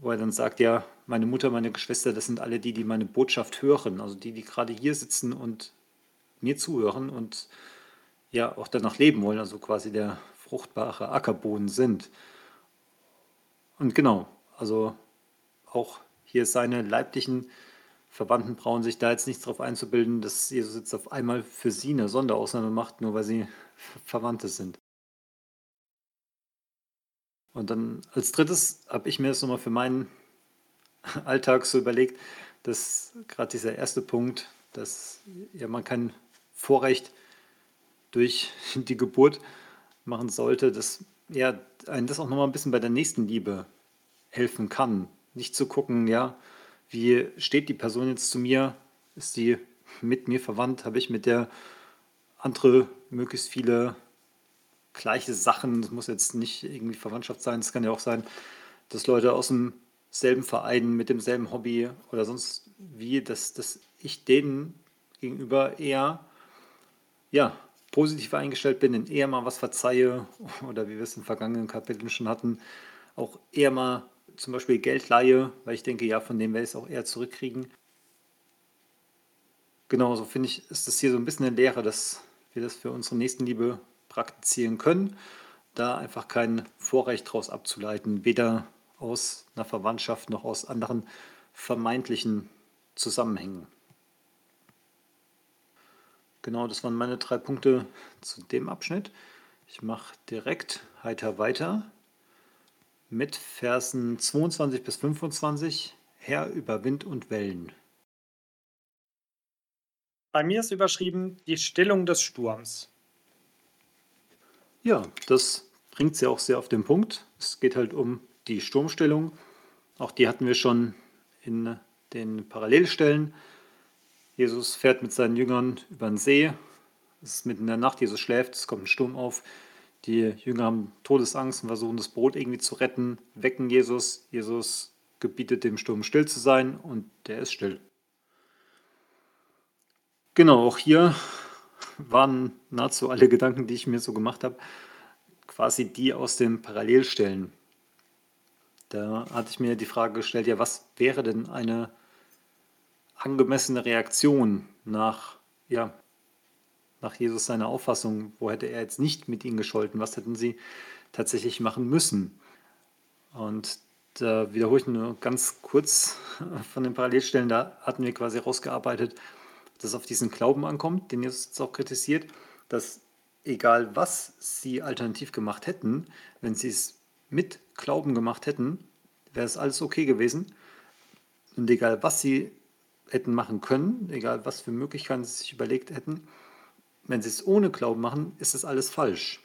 wo er dann sagt, ja, meine Mutter, meine Geschwister, das sind alle die, die meine Botschaft hören, also die, die gerade hier sitzen und mir zuhören und ja auch danach leben wollen, also quasi der fruchtbare Ackerboden sind. Und genau, also auch hier seine leiblichen Verwandten brauchen sich da jetzt nichts darauf einzubilden, dass Jesus jetzt auf einmal für sie eine Sonderausnahme macht, nur weil sie Verwandte sind. Und dann als drittes habe ich mir das nochmal für meinen *laughs* Alltag so überlegt, dass gerade dieser erste Punkt, dass ja man kein Vorrecht durch *laughs* die Geburt machen sollte, dass ja einen das auch nochmal ein bisschen bei der nächsten Liebe helfen kann. Nicht zu gucken, ja, wie steht die Person jetzt zu mir? Ist sie mit mir verwandt? Habe ich mit der andere möglichst viele gleiche Sachen? Es muss jetzt nicht irgendwie Verwandtschaft sein. Es kann ja auch sein, dass Leute aus demselben Verein mit demselben Hobby oder sonst wie, dass, dass ich denen gegenüber eher ja, positiv eingestellt bin, denen eher mal was verzeihe *laughs* oder wie wir es in vergangenen Kapiteln schon hatten, auch eher mal zum Beispiel Geld leihe, weil ich denke, ja, von dem werde ich es auch eher zurückkriegen. Genauso finde ich, ist das hier so ein bisschen eine Lehre, dass wir das für unsere Nächstenliebe praktizieren können, da einfach kein Vorrecht daraus abzuleiten, weder aus einer Verwandtschaft noch aus anderen vermeintlichen Zusammenhängen. Genau, das waren meine drei Punkte zu dem Abschnitt. Ich mache direkt heiter weiter mit Versen 22 bis 25, Herr über Wind und Wellen. Bei mir ist überschrieben die Stillung des Sturms. Ja, das bringt sie auch sehr auf den Punkt. Es geht halt um die Sturmstellung. Auch die hatten wir schon in den Parallelstellen. Jesus fährt mit seinen Jüngern über den See. Es ist mitten in der Nacht, Jesus schläft, es kommt ein Sturm auf. Die Jünger haben Todesangst und versuchen das Boot irgendwie zu retten, wecken Jesus. Jesus gebietet dem Sturm still zu sein und der ist still. Genau, auch hier waren nahezu alle Gedanken, die ich mir so gemacht habe, quasi die aus den Parallelstellen. Da hatte ich mir die Frage gestellt, ja, was wäre denn eine angemessene Reaktion nach ja, nach Jesus seiner Auffassung, wo hätte er jetzt nicht mit ihnen gescholten, was hätten sie tatsächlich machen müssen? Und da wiederhole ich nur ganz kurz von den Parallelstellen, da hatten wir quasi rausgearbeitet, dass es auf diesen Glauben ankommt, den Jesus jetzt auch kritisiert, dass egal was sie alternativ gemacht hätten, wenn sie es mit Glauben gemacht hätten, wäre es alles okay gewesen. Und egal was sie hätten machen können, egal was für Möglichkeiten sie sich überlegt hätten, wenn sie es ohne Glauben machen, ist es alles falsch.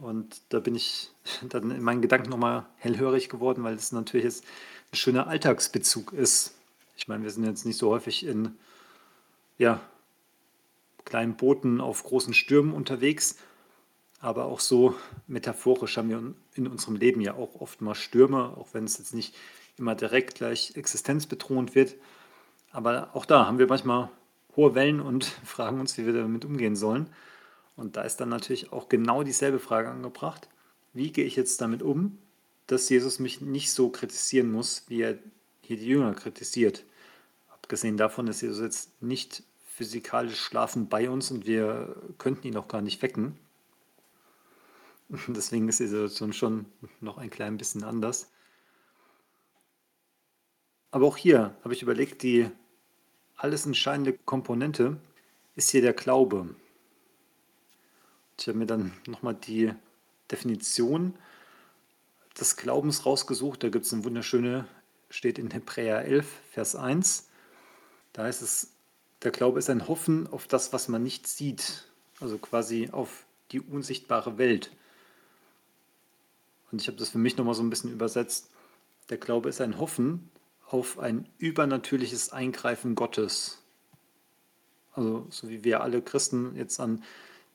Und da bin ich dann in meinen Gedanken nochmal hellhörig geworden, weil es natürlich jetzt ein schöner Alltagsbezug ist. Ich meine, wir sind jetzt nicht so häufig in ja, kleinen Booten auf großen Stürmen unterwegs, aber auch so metaphorisch haben wir in unserem Leben ja auch oft mal Stürme, auch wenn es jetzt nicht immer direkt gleich existenzbedrohend wird. Aber auch da haben wir manchmal hohe Wellen und *laughs* fragen uns, wie wir damit umgehen sollen. Und da ist dann natürlich auch genau dieselbe Frage angebracht. Wie gehe ich jetzt damit um, dass Jesus mich nicht so kritisieren muss, wie er hier die Jünger kritisiert? Abgesehen davon ist Jesus jetzt nicht physikalisch schlafen bei uns und wir könnten ihn auch gar nicht wecken. *laughs* Deswegen ist die Situation schon noch ein klein bisschen anders. Aber auch hier habe ich überlegt, die alles entscheidende Komponente ist hier der Glaube. Ich habe mir dann nochmal die Definition des Glaubens rausgesucht. Da gibt es eine wunderschöne, steht in Hebräer 11, Vers 1. Da heißt es, der Glaube ist ein Hoffen auf das, was man nicht sieht, also quasi auf die unsichtbare Welt. Und ich habe das für mich nochmal so ein bisschen übersetzt. Der Glaube ist ein Hoffen auf ein übernatürliches Eingreifen Gottes. Also so wie wir alle Christen jetzt an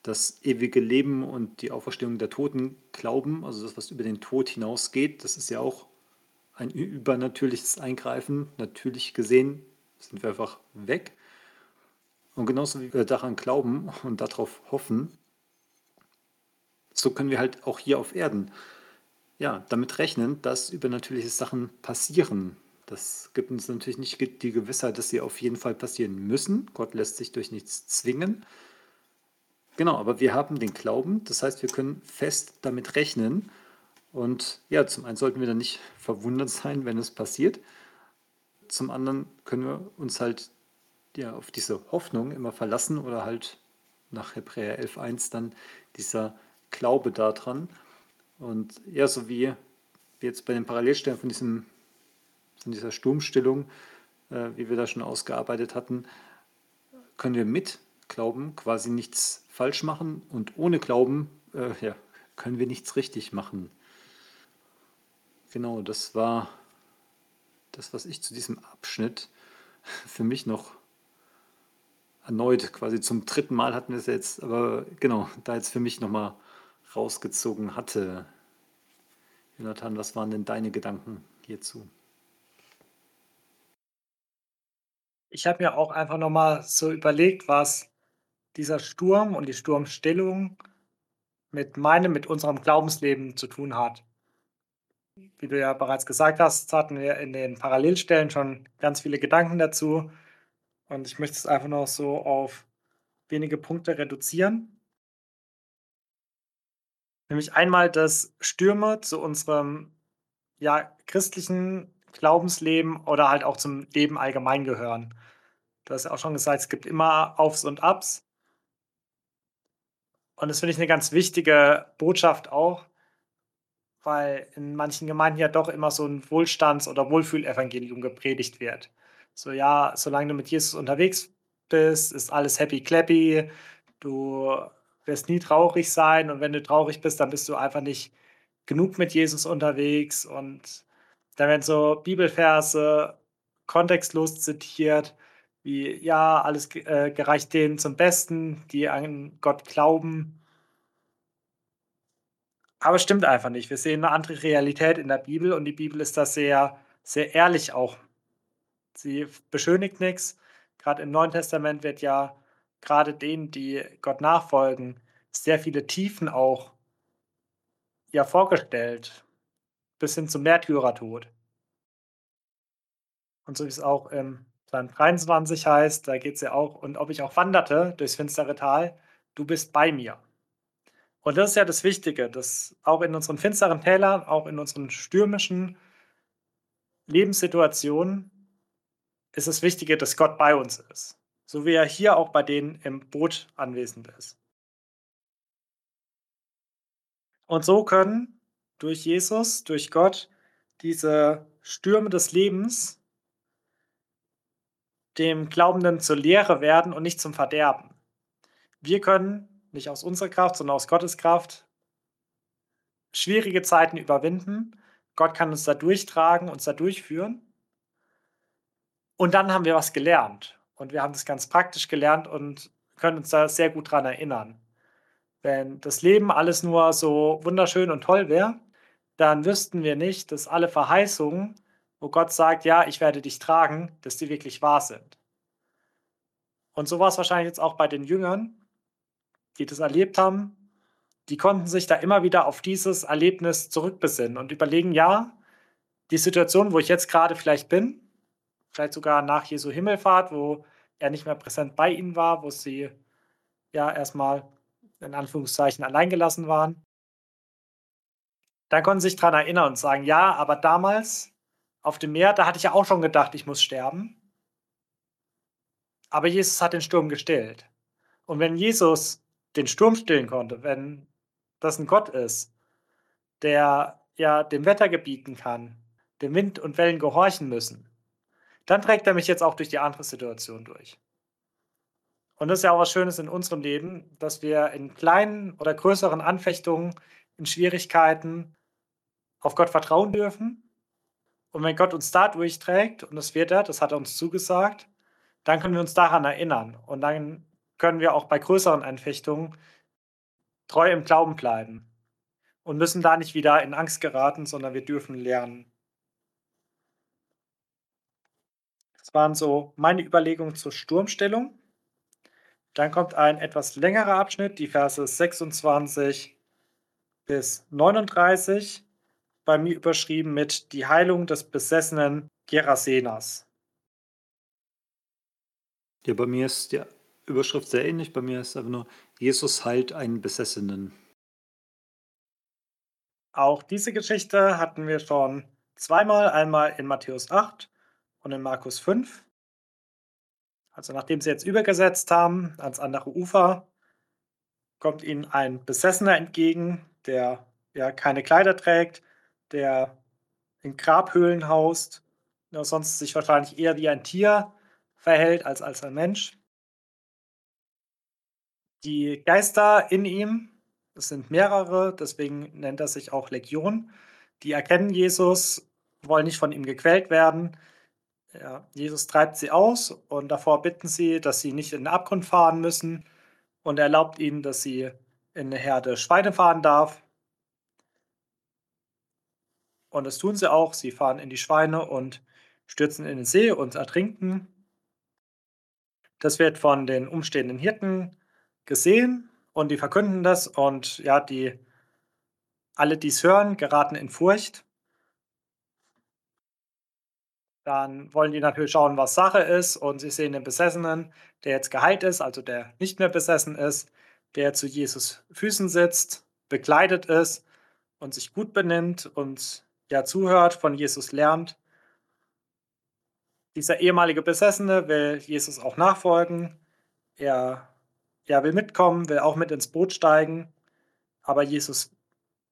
das ewige Leben und die Auferstehung der Toten glauben, also das, was über den Tod hinausgeht, das ist ja auch ein übernatürliches Eingreifen. Natürlich gesehen sind wir einfach weg. Und genauso wie wir daran glauben und darauf hoffen, so können wir halt auch hier auf Erden ja, damit rechnen, dass übernatürliche Sachen passieren. Das gibt uns natürlich nicht die Gewissheit, dass sie auf jeden Fall passieren müssen. Gott lässt sich durch nichts zwingen. Genau, aber wir haben den Glauben, das heißt, wir können fest damit rechnen. Und ja, zum einen sollten wir dann nicht verwundert sein, wenn es passiert. Zum anderen können wir uns halt ja, auf diese Hoffnung immer verlassen oder halt nach Hebräer 11.1 dann dieser Glaube daran. Und ja, so wie jetzt bei den Parallelstellen von, diesem, von dieser Sturmstillung, äh, wie wir da schon ausgearbeitet hatten, können wir mit Glauben quasi nichts falsch machen und ohne Glauben äh, ja, können wir nichts richtig machen. Genau, das war das, was ich zu diesem Abschnitt *laughs* für mich noch erneut, quasi zum dritten Mal hatten wir es jetzt, aber genau, da jetzt für mich nochmal rausgezogen hatte. Jonathan, was waren denn deine Gedanken hierzu? Ich habe mir auch einfach nochmal so überlegt, was dieser Sturm und die Sturmstellung mit meinem, mit unserem Glaubensleben zu tun hat. Wie du ja bereits gesagt hast, hatten wir in den Parallelstellen schon ganz viele Gedanken dazu. Und ich möchte es einfach noch so auf wenige Punkte reduzieren. Nämlich einmal, dass Stürme zu unserem ja, christlichen Glaubensleben oder halt auch zum Leben allgemein gehören. Du hast ja auch schon gesagt, es gibt immer Aufs und Abs. Und das finde ich eine ganz wichtige Botschaft auch, weil in manchen Gemeinden ja doch immer so ein Wohlstands- oder Wohlfühlevangelium gepredigt wird. So, ja, solange du mit Jesus unterwegs bist, ist alles happy clappy. Du wirst nie traurig sein und wenn du traurig bist, dann bist du einfach nicht genug mit Jesus unterwegs und da werden so Bibelverse kontextlos zitiert, wie ja, alles äh, gereicht denen zum Besten, die an Gott glauben. Aber es stimmt einfach nicht. Wir sehen eine andere Realität in der Bibel und die Bibel ist da sehr, sehr ehrlich auch. Sie beschönigt nichts. Gerade im Neuen Testament wird ja gerade denen, die Gott nachfolgen, sehr viele Tiefen auch ja vorgestellt, bis hin zum Märtyrertod. Und so wie es auch im Psalm 23 heißt, da geht es ja auch, und ob ich auch wanderte durchs finstere Tal, du bist bei mir. Und das ist ja das Wichtige, dass auch in unseren finsteren Tälern, auch in unseren stürmischen Lebenssituationen, ist es Wichtige, dass Gott bei uns ist. So wie er hier auch bei denen im Boot anwesend ist. Und so können durch Jesus, durch Gott, diese Stürme des Lebens dem Glaubenden zur Lehre werden und nicht zum Verderben. Wir können nicht aus unserer Kraft, sondern aus Gottes Kraft schwierige Zeiten überwinden. Gott kann uns da durchtragen, uns da durchführen. Und dann haben wir was gelernt. Und wir haben das ganz praktisch gelernt und können uns da sehr gut dran erinnern. Wenn das Leben alles nur so wunderschön und toll wäre, dann wüssten wir nicht, dass alle Verheißungen, wo Gott sagt, ja, ich werde dich tragen, dass die wirklich wahr sind. Und so war es wahrscheinlich jetzt auch bei den Jüngern, die das erlebt haben. Die konnten sich da immer wieder auf dieses Erlebnis zurückbesinnen und überlegen, ja, die Situation, wo ich jetzt gerade vielleicht bin, vielleicht sogar nach Jesu Himmelfahrt, wo er nicht mehr präsent bei ihnen war, wo sie ja erstmal in Anführungszeichen alleingelassen waren. Dann konnten sie sich daran erinnern und sagen, ja, aber damals auf dem Meer, da hatte ich ja auch schon gedacht, ich muss sterben. Aber Jesus hat den Sturm gestillt. Und wenn Jesus den Sturm stillen konnte, wenn das ein Gott ist, der ja dem Wetter gebieten kann, dem Wind und Wellen gehorchen müssen, dann trägt er mich jetzt auch durch die andere Situation durch. Und das ist ja auch was Schönes in unserem Leben, dass wir in kleinen oder größeren Anfechtungen, in Schwierigkeiten auf Gott vertrauen dürfen. Und wenn Gott uns da durchträgt, und das wird er, das hat er uns zugesagt, dann können wir uns daran erinnern. Und dann können wir auch bei größeren Anfechtungen treu im Glauben bleiben und müssen da nicht wieder in Angst geraten, sondern wir dürfen lernen. Das waren so meine Überlegungen zur Sturmstellung. Dann kommt ein etwas längerer Abschnitt, die Verse 26 bis 39, bei mir überschrieben mit die Heilung des besessenen Gerasenas. Ja, bei mir ist die Überschrift sehr ähnlich. Bei mir ist einfach nur Jesus heilt einen Besessenen. Auch diese Geschichte hatten wir schon zweimal, einmal in Matthäus 8 und in Markus 5. Also nachdem sie jetzt übergesetzt haben ans andere Ufer, kommt ihnen ein Besessener entgegen, der ja keine Kleider trägt, der in Grabhöhlen haust, der sonst sich wahrscheinlich eher wie ein Tier verhält als als ein Mensch. Die Geister in ihm, das sind mehrere, deswegen nennt er sich auch Legion, die erkennen Jesus, wollen nicht von ihm gequält werden. Ja, Jesus treibt sie aus und davor bitten sie, dass sie nicht in den Abgrund fahren müssen und erlaubt ihnen, dass sie in eine Herde Schweine fahren darf. Und das tun sie auch. Sie fahren in die Schweine und stürzen in den See und ertrinken. Das wird von den umstehenden Hirten gesehen und die verkünden das und ja, die alle, die es hören, geraten in Furcht. Dann wollen die natürlich schauen, was Sache ist und sie sehen den Besessenen, der jetzt geheilt ist, also der nicht mehr besessen ist, der zu Jesus Füßen sitzt, bekleidet ist und sich gut benimmt und ja zuhört, von Jesus lernt. Dieser ehemalige Besessene will Jesus auch nachfolgen. Er ja, will mitkommen, will auch mit ins Boot steigen, aber Jesus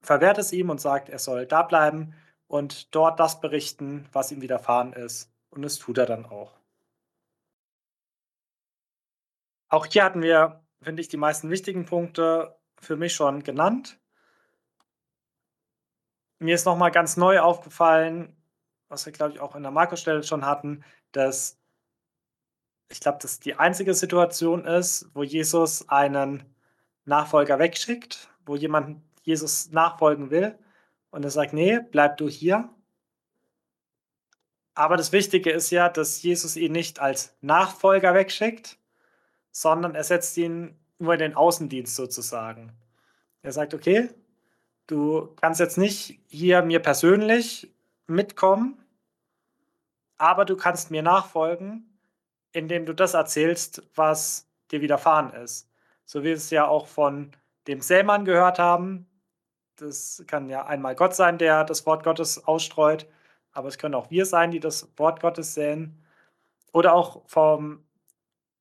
verwehrt es ihm und sagt, er soll da bleiben und dort das berichten, was ihm widerfahren ist. Und das tut er dann auch. Auch hier hatten wir, finde ich, die meisten wichtigen Punkte für mich schon genannt. Mir ist nochmal ganz neu aufgefallen, was wir, glaube ich, auch in der Markus-Stelle schon hatten, dass ich glaube, dass die einzige Situation ist, wo Jesus einen Nachfolger wegschickt, wo jemand Jesus nachfolgen will und er sagt, nee, bleib du hier. Aber das Wichtige ist ja, dass Jesus ihn nicht als Nachfolger wegschickt, sondern er setzt ihn nur in den Außendienst sozusagen. Er sagt, okay, du kannst jetzt nicht hier mir persönlich mitkommen, aber du kannst mir nachfolgen indem du das erzählst, was dir widerfahren ist. So wie wir es ja auch von dem Sämann gehört haben. Das kann ja einmal Gott sein, der das Wort Gottes ausstreut, aber es können auch wir sein, die das Wort Gottes säen. Oder auch vom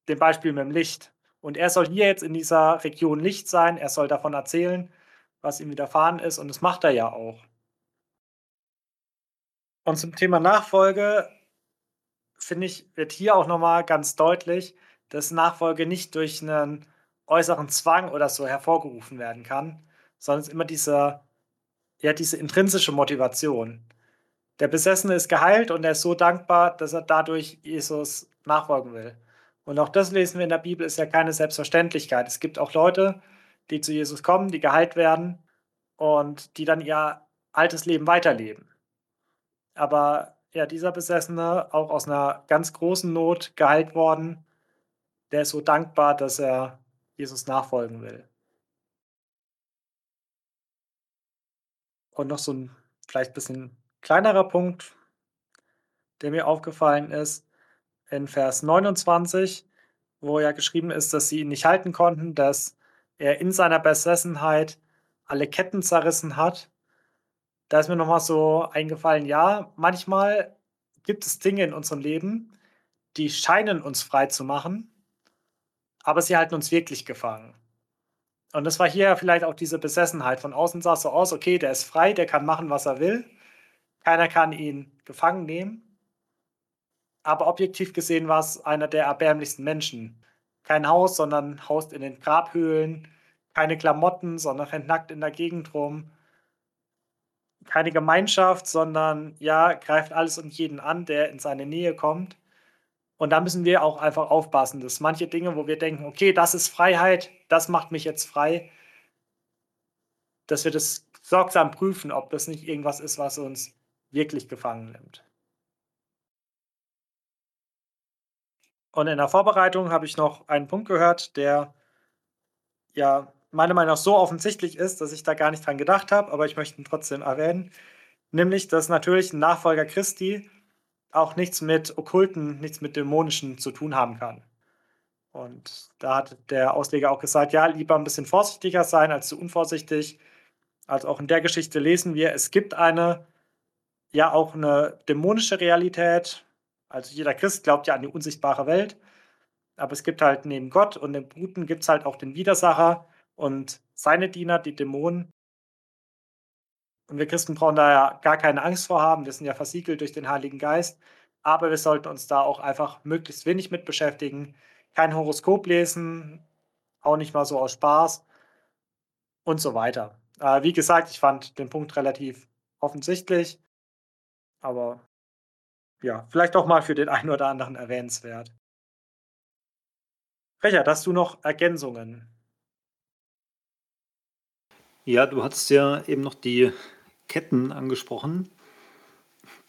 dem Beispiel mit dem Licht. Und er soll hier jetzt in dieser Region Licht sein, er soll davon erzählen, was ihm widerfahren ist, und das macht er ja auch. Und zum Thema Nachfolge finde ich, wird hier auch nochmal ganz deutlich, dass Nachfolge nicht durch einen äußeren Zwang oder so hervorgerufen werden kann, sondern es ist immer diese, ja, diese intrinsische Motivation. Der Besessene ist geheilt und er ist so dankbar, dass er dadurch Jesus nachfolgen will. Und auch das lesen wir in der Bibel, ist ja keine Selbstverständlichkeit. Es gibt auch Leute, die zu Jesus kommen, die geheilt werden und die dann ihr altes Leben weiterleben. Aber ja, dieser Besessene, auch aus einer ganz großen Not geheilt worden, der ist so dankbar, dass er Jesus nachfolgen will. Und noch so ein vielleicht ein bisschen kleinerer Punkt, der mir aufgefallen ist, in Vers 29, wo ja geschrieben ist, dass sie ihn nicht halten konnten, dass er in seiner Besessenheit alle Ketten zerrissen hat da ist mir nochmal so eingefallen, ja, manchmal gibt es Dinge in unserem Leben, die scheinen uns frei zu machen, aber sie halten uns wirklich gefangen. Und das war hier vielleicht auch diese Besessenheit. Von außen sah es so aus, okay, der ist frei, der kann machen, was er will. Keiner kann ihn gefangen nehmen. Aber objektiv gesehen war es einer der erbärmlichsten Menschen. Kein Haus, sondern haust in den Grabhöhlen. Keine Klamotten, sondern rennt *laughs* nackt in der Gegend rum keine Gemeinschaft, sondern ja, greift alles und jeden an, der in seine Nähe kommt. Und da müssen wir auch einfach aufpassen, dass manche Dinge, wo wir denken, okay, das ist Freiheit, das macht mich jetzt frei, dass wir das sorgsam prüfen, ob das nicht irgendwas ist, was uns wirklich gefangen nimmt. Und in der Vorbereitung habe ich noch einen Punkt gehört, der ja meiner Meinung nach so offensichtlich ist, dass ich da gar nicht dran gedacht habe, aber ich möchte ihn trotzdem erwähnen. Nämlich, dass natürlich ein Nachfolger Christi auch nichts mit Okkulten, nichts mit Dämonischen zu tun haben kann. Und da hat der Ausleger auch gesagt, ja, lieber ein bisschen vorsichtiger sein als zu unvorsichtig. Also auch in der Geschichte lesen wir, es gibt eine, ja auch eine dämonische Realität. Also jeder Christ glaubt ja an die unsichtbare Welt. Aber es gibt halt neben Gott und dem Guten gibt es halt auch den Widersacher und seine Diener, die Dämonen. Und wir Christen brauchen da ja gar keine Angst vor haben. Wir sind ja versiegelt durch den Heiligen Geist. Aber wir sollten uns da auch einfach möglichst wenig mit beschäftigen. Kein Horoskop lesen, auch nicht mal so aus Spaß und so weiter. Äh, wie gesagt, ich fand den Punkt relativ offensichtlich. Aber ja, vielleicht auch mal für den *laughs* einen oder anderen erwähnenswert. Richard, hast du noch Ergänzungen? Ja, du hattest ja eben noch die Ketten angesprochen,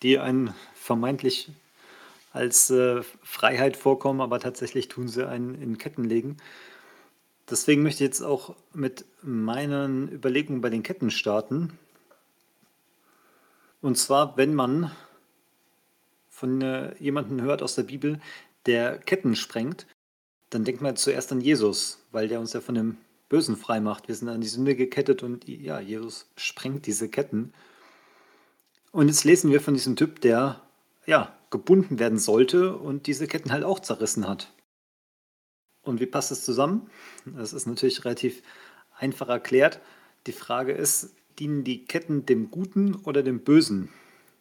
die einen vermeintlich als äh, Freiheit vorkommen, aber tatsächlich tun sie einen in Ketten legen. Deswegen möchte ich jetzt auch mit meinen Überlegungen bei den Ketten starten. Und zwar, wenn man von äh, jemandem hört aus der Bibel, der Ketten sprengt, dann denkt man zuerst an Jesus, weil der uns ja von dem Bösen frei macht. Wir sind an die Sünde gekettet und ja, Jesus sprengt diese Ketten. Und jetzt lesen wir von diesem Typ, der ja gebunden werden sollte und diese Ketten halt auch zerrissen hat. Und wie passt das zusammen? Das ist natürlich relativ einfach erklärt. Die Frage ist, dienen die Ketten dem Guten oder dem Bösen?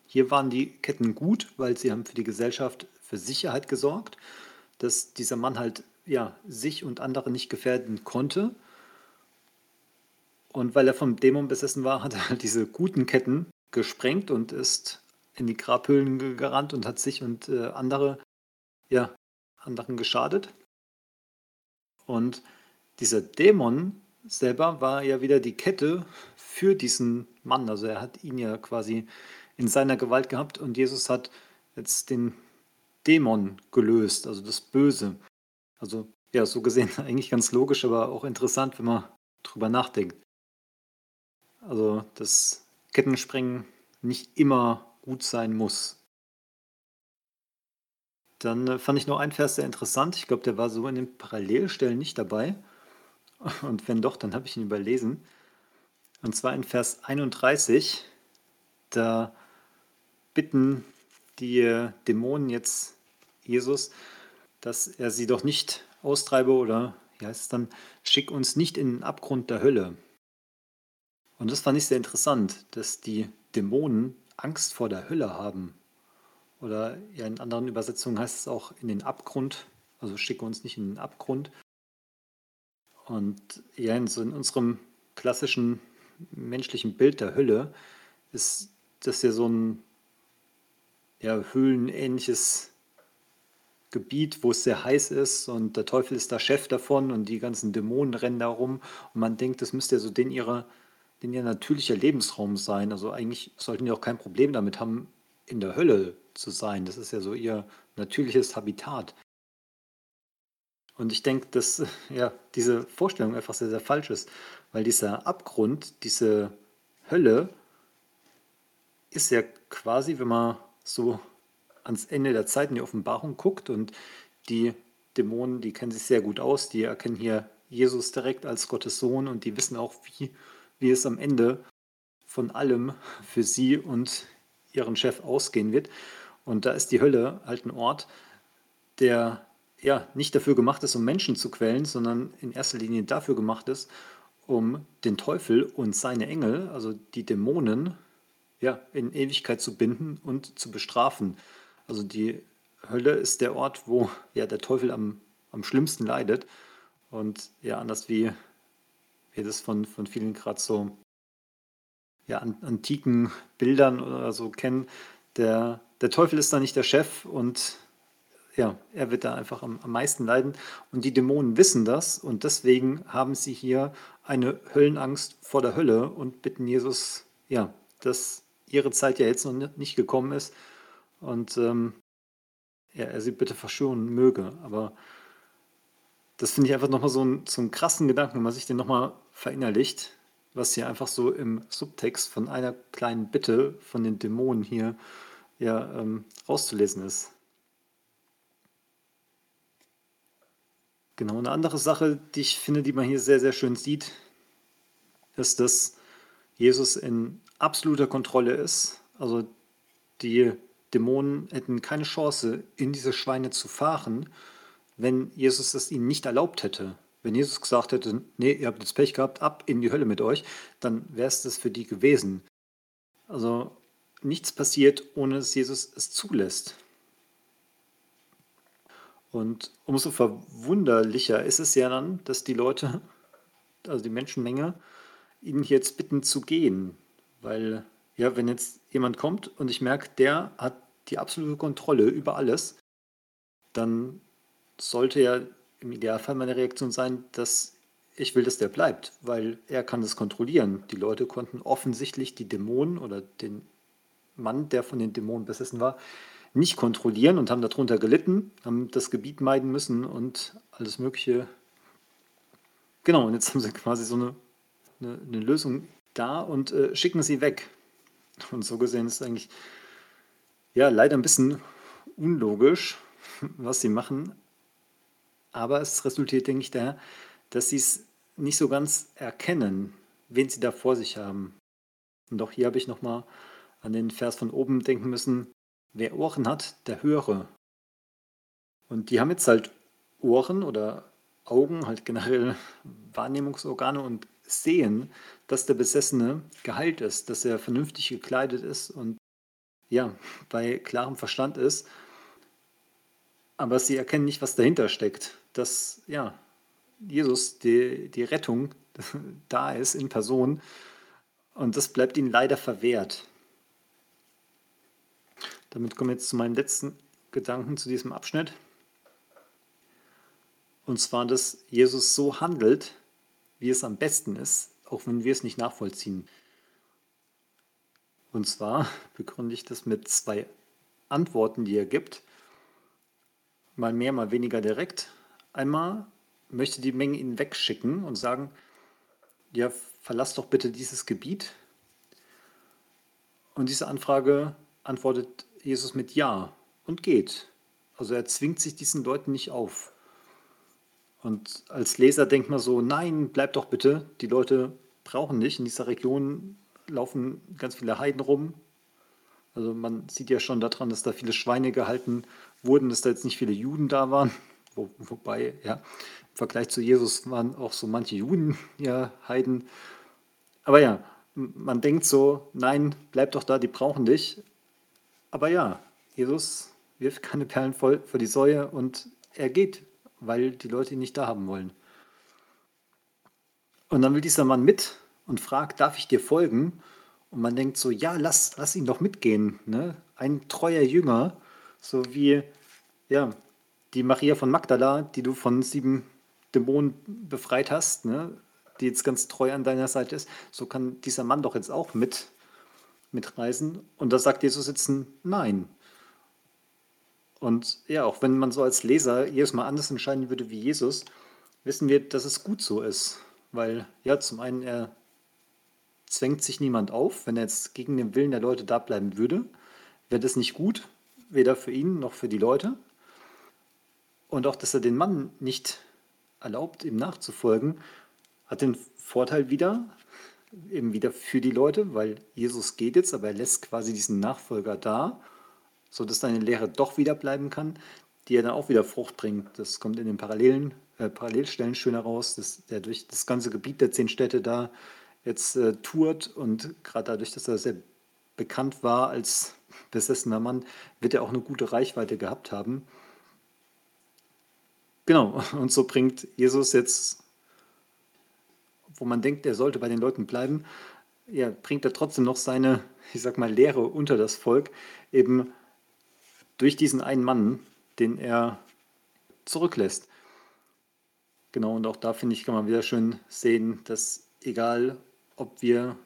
Hier waren die Ketten gut, weil sie haben für die Gesellschaft für Sicherheit gesorgt, dass dieser Mann halt ja, sich und andere nicht gefährden konnte. Und weil er vom Dämon besessen war, hat er halt diese guten Ketten gesprengt und ist in die Grabhöhlen gerannt und hat sich und äh, andere, ja, anderen geschadet. Und dieser Dämon selber war ja wieder die Kette für diesen Mann. Also er hat ihn ja quasi in seiner Gewalt gehabt und Jesus hat jetzt den Dämon gelöst, also das Böse. Also ja, so gesehen *laughs* eigentlich ganz logisch, aber auch interessant, wenn man drüber nachdenkt. Also, dass Kettensprengen nicht immer gut sein muss. Dann äh, fand ich noch einen Vers sehr interessant. Ich glaube, der war so in den Parallelstellen nicht dabei. *laughs* Und wenn doch, dann habe ich ihn überlesen. Und zwar in Vers 31. Da bitten die äh, Dämonen jetzt Jesus, dass er sie doch nicht austreibe oder wie heißt es dann, schick uns nicht in den Abgrund der Hölle. Und das fand ich sehr interessant, dass die Dämonen Angst vor der Hölle haben. Oder in anderen Übersetzungen heißt es auch in den Abgrund, also schicke uns nicht in den Abgrund. Und ja, in, so in unserem klassischen menschlichen Bild der Hölle ist das ja so ein ja, höhlenähnliches Gebiet, wo es sehr heiß ist und der Teufel ist da Chef davon und die ganzen Dämonen rennen da rum und man denkt, das müsste ja so den ihrer, den ihr natürlicher Lebensraum sein. Also eigentlich sollten die auch kein Problem damit haben, in der Hölle zu sein. Das ist ja so ihr natürliches Habitat. Und ich denke, dass *laughs* ja, diese Vorstellung einfach sehr, sehr falsch ist, weil dieser Abgrund, diese Hölle, ist ja quasi, wenn man so ans Ende der Zeit in die Offenbarung guckt und die Dämonen, die kennen sich sehr gut aus, die erkennen hier Jesus direkt als Gottes Sohn und die wissen auch, wie, wie es am Ende von allem für sie und ihren Chef ausgehen wird. Und da ist die Hölle halt ein Ort, der ja nicht dafür gemacht ist, um Menschen zu quälen, sondern in erster Linie dafür gemacht ist, um den Teufel und seine Engel, also die Dämonen, ja, in Ewigkeit zu binden und zu bestrafen. Also die Hölle ist der Ort, wo ja der Teufel am, am schlimmsten leidet. Und ja, anders wie das von, von vielen gerade so ja, antiken Bildern oder so kennen, der, der Teufel ist da nicht der Chef und ja, er wird da einfach am, am meisten leiden. Und die Dämonen wissen das und deswegen haben sie hier eine Höllenangst vor der Hölle und bitten Jesus, ja, dass ihre Zeit ja jetzt noch nicht gekommen ist, und ähm, ja, er sie bitte verschonen möge. Aber das finde ich einfach nochmal so, so einen krassen Gedanken, wenn man sich den nochmal verinnerlicht, was hier einfach so im Subtext von einer kleinen Bitte von den Dämonen hier ja, ähm, rauszulesen ist. Genau, eine andere Sache, die ich finde, die man hier sehr, sehr schön sieht, ist, dass Jesus in absoluter Kontrolle ist. Also die Dämonen hätten keine Chance, in diese Schweine zu fahren, wenn Jesus es ihnen nicht erlaubt hätte. Wenn Jesus gesagt hätte, nee, ihr habt jetzt Pech gehabt, ab in die Hölle mit euch, dann wäre es das für die gewesen. Also nichts passiert, ohne dass Jesus es zulässt. Und umso verwunderlicher ist es ja dann, dass die Leute, also die Menschenmenge, ihn jetzt bitten zu gehen. Weil, ja, wenn jetzt jemand kommt und ich merke, der hat die absolute Kontrolle über alles, dann sollte ja im Idealfall meine Reaktion sein, dass ich will, dass der bleibt, weil er kann das kontrollieren. Die Leute konnten offensichtlich die Dämonen oder den Mann, der von den Dämonen besessen war, nicht kontrollieren und haben darunter gelitten, haben das Gebiet meiden müssen und alles Mögliche. Genau, und jetzt haben sie quasi so eine, eine, eine Lösung da und äh, schicken sie weg. Und so gesehen ist es eigentlich ja leider ein bisschen unlogisch, was sie machen. Aber es resultiert, denke ich, daher, dass sie es nicht so ganz erkennen, wen sie da vor sich haben. Und auch hier habe ich nochmal an den Vers von oben denken müssen, wer Ohren hat, der höre. Und die haben jetzt halt Ohren oder Augen, halt generell *laughs* Wahrnehmungsorgane und sehen, dass der Besessene geheilt ist, dass er vernünftig gekleidet ist und ja, bei klarem Verstand ist. Aber sie erkennen nicht, was dahinter steckt. Dass ja, Jesus, die, die Rettung, *laughs* da ist in Person. Und das bleibt ihnen leider verwehrt. Damit kommen wir jetzt zu meinem letzten Gedanken zu diesem Abschnitt. Und zwar, dass Jesus so handelt, wie es am besten ist, auch wenn wir es nicht nachvollziehen. Und zwar begründe ich das mit zwei Antworten, die er gibt. Mal mehr, mal weniger direkt. Einmal möchte die Menge ihn wegschicken und sagen, ja, verlass doch bitte dieses Gebiet. Und diese Anfrage antwortet Jesus mit Ja und geht. Also er zwingt sich diesen Leuten nicht auf. Und als Leser denkt man so, nein, bleib doch bitte, die Leute brauchen dich. In dieser Region laufen ganz viele Heiden rum. Also man sieht ja schon daran, dass da viele Schweine gehalten wurden, dass da jetzt nicht viele Juden da waren. Wo, wobei, ja, im Vergleich zu Jesus waren auch so manche Juden ja Heiden. Aber ja, man denkt so, nein, bleib doch da, die brauchen dich. Aber ja, Jesus wirft keine Perlen voll vor die Säue und er geht, weil die Leute ihn nicht da haben wollen. Und dann will dieser Mann mit und fragt, darf ich dir folgen? Und man denkt so, ja, lass, lass ihn doch mitgehen. Ne? Ein treuer Jünger, so wie ja, die Maria von Magdala, die du von sieben Dämonen befreit hast, ne? die jetzt ganz treu an deiner Seite ist. So kann dieser Mann doch jetzt auch mit mitreisen. Und da sagt Jesus jetzt ein Nein. Und ja, auch wenn man so als Leser jedes Mal anders entscheiden würde wie Jesus, wissen wir, dass es gut so ist. Weil ja, zum einen, er zwängt sich niemand auf. Wenn er jetzt gegen den Willen der Leute da bleiben würde, wäre das nicht gut, weder für ihn noch für die Leute. Und auch, dass er den Mann nicht erlaubt, ihm nachzufolgen, hat den Vorteil wieder, eben wieder für die Leute, weil Jesus geht jetzt, aber er lässt quasi diesen Nachfolger da, sodass seine Lehre doch wieder bleiben kann, die er dann auch wieder Frucht bringt. Das kommt in den Parallelen, äh, Parallelstellen schön heraus, dass er durch das ganze Gebiet der zehn Städte da jetzt äh, tourt und gerade dadurch, dass er sehr bekannt war als besessener Mann, wird er auch eine gute Reichweite gehabt haben. Genau, *laughs* und so bringt Jesus jetzt wo man denkt, er sollte bei den Leuten bleiben, ja, bringt er trotzdem noch seine, *laughs* ich sag mal, Lehre unter das Volk, eben durch diesen einen Mann, den er zurücklässt. Genau, und auch da finde ich, kann man wieder schön sehen, dass egal, ob wir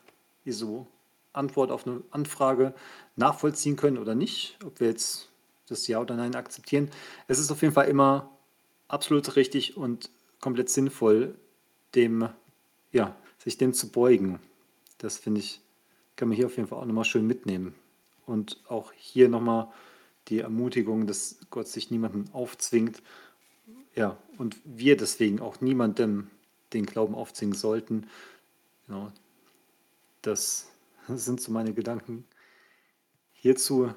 so Antwort auf eine Anfrage nachvollziehen können oder nicht, ob wir jetzt das Ja oder Nein akzeptieren, es ist auf jeden Fall immer absolut richtig und komplett sinnvoll, dem ja, sich dem zu beugen, das finde ich, kann man hier auf jeden Fall auch nochmal schön mitnehmen. Und auch hier nochmal die Ermutigung, dass Gott sich niemanden aufzwingt, ja, und wir deswegen auch niemandem den Glauben aufzwingen sollten. Genau. Das *laughs* sind so meine Gedanken hierzu.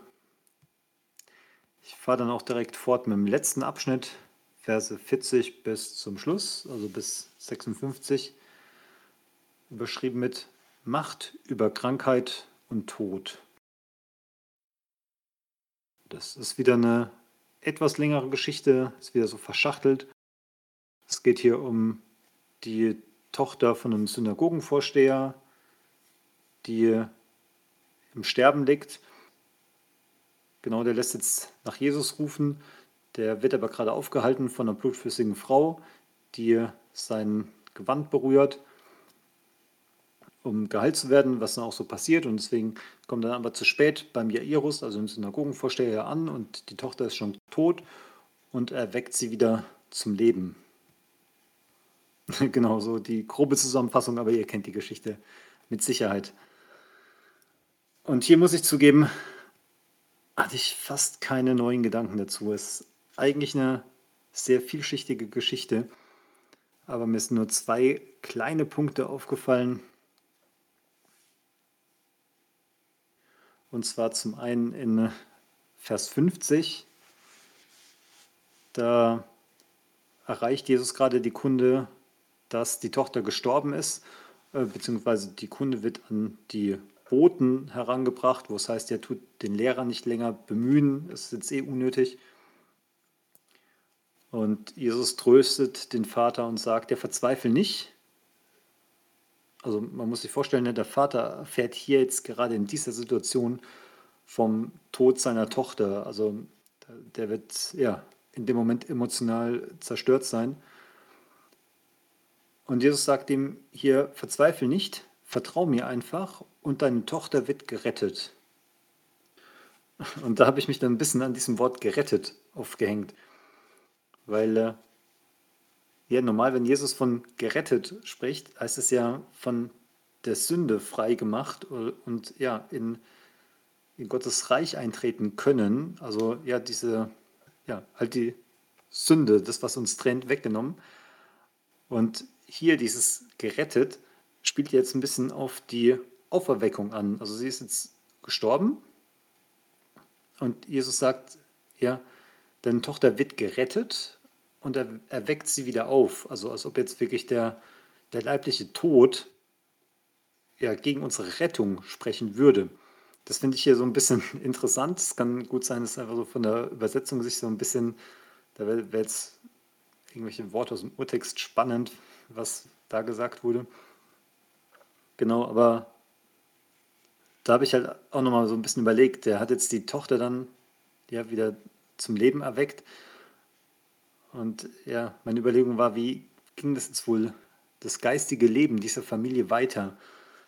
Ich fahre dann auch direkt fort mit dem letzten Abschnitt, Verse 40 bis zum Schluss, also bis 56, überschrieben mit Macht über Krankheit und Tod. Das ist wieder eine etwas längere Geschichte, ist wieder so verschachtelt. Es geht hier um die Tochter von einem Synagogenvorsteher, die im Sterben liegt. Genau, der lässt jetzt nach Jesus rufen. Der wird aber gerade aufgehalten von einer blutflüssigen Frau, die sein Gewand berührt, um geheilt zu werden, was dann auch so passiert. Und deswegen kommt dann aber zu spät beim Jairus, also dem Synagogenvorsteher, an und die Tochter ist schon tot und er weckt sie wieder zum Leben. *laughs* genau so die grobe Zusammenfassung, aber ihr kennt die Geschichte mit Sicherheit. Und hier muss ich zugeben, hatte ich fast keine neuen Gedanken dazu. Es eigentlich eine sehr vielschichtige Geschichte, aber mir sind nur zwei kleine Punkte aufgefallen. Und zwar zum einen in Vers 50, da erreicht Jesus gerade die Kunde, dass die Tochter gestorben ist, äh, beziehungsweise die Kunde wird an die Boten herangebracht, wo es heißt, er tut den Lehrer nicht länger bemühen, es ist jetzt eh unnötig. Und Jesus tröstet den Vater und sagt, er verzweifle nicht. Also man muss sich vorstellen, ne, der Vater erfährt hier jetzt gerade in dieser Situation vom Tod seiner Tochter. Also der wird ja in dem Moment emotional zerstört sein. Und Jesus sagt ihm hier, verzweifle nicht, vertrau mir einfach und deine Tochter wird gerettet. Und da habe ich mich dann ein bisschen an diesem Wort gerettet aufgehängt. Weil, äh, ja, normal, wenn Jesus von gerettet spricht, heißt es ja von der Sünde frei gemacht und ja, in, in Gottes Reich eintreten können. Also ja, diese ja, halt die Sünde, das, was uns trennt, weggenommen. Und hier dieses gerettet spielt jetzt ein bisschen auf die Auferweckung an. Also sie ist jetzt gestorben und Jesus sagt, ja, deine Tochter wird gerettet und er erweckt sie wieder auf. Also als ob jetzt wirklich der, der leibliche Tod ja, gegen unsere Rettung sprechen würde. Das finde ich hier so ein bisschen *laughs* interessant. Es kann gut sein, dass einfach so von der Übersetzung sich so ein bisschen, da wäre jetzt irgendwelche Worte aus dem Urtext spannend, was da gesagt wurde. Genau, aber da habe ich halt auch nochmal so ein bisschen überlegt, der hat jetzt die Tochter dann ja wieder zum Leben erweckt. Und ja, meine Überlegung war, wie ging das jetzt wohl, das geistige Leben dieser Familie weiter?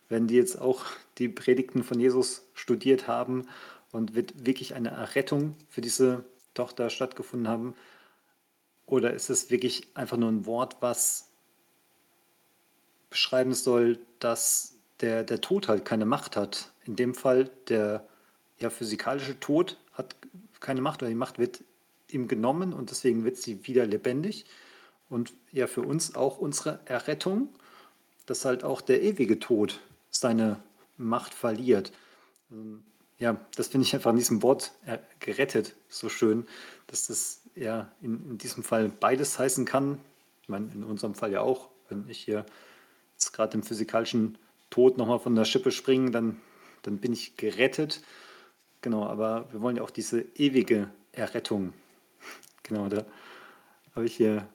wenn die jetzt auch die Predigten von Jesus studiert haben und wird wirklich eine Errettung für diese Tochter stattgefunden haben? Oder ist es wirklich einfach nur ein Wort, was beschreiben soll, dass der, der Tod halt keine Macht hat? In dem Fall der ja, physikalische Tod hat keine Macht, weil die Macht wird ihm genommen und deswegen wird sie wieder lebendig. Und ja, für uns auch unsere Errettung, dass halt auch der ewige Tod seine Macht verliert. Ähm, ja, das finde ich einfach in diesem Wort äh, gerettet so schön, dass das ja in, in diesem Fall beides heißen kann. Ich meine, in unserem Fall ja auch, wenn ich hier jetzt gerade im physikalischen Tod nochmal von der Schippe springe, dann, dann bin ich gerettet. Genau, aber wir wollen ja auch diese ewige Errettung. *laughs* Genau, da habe ich hier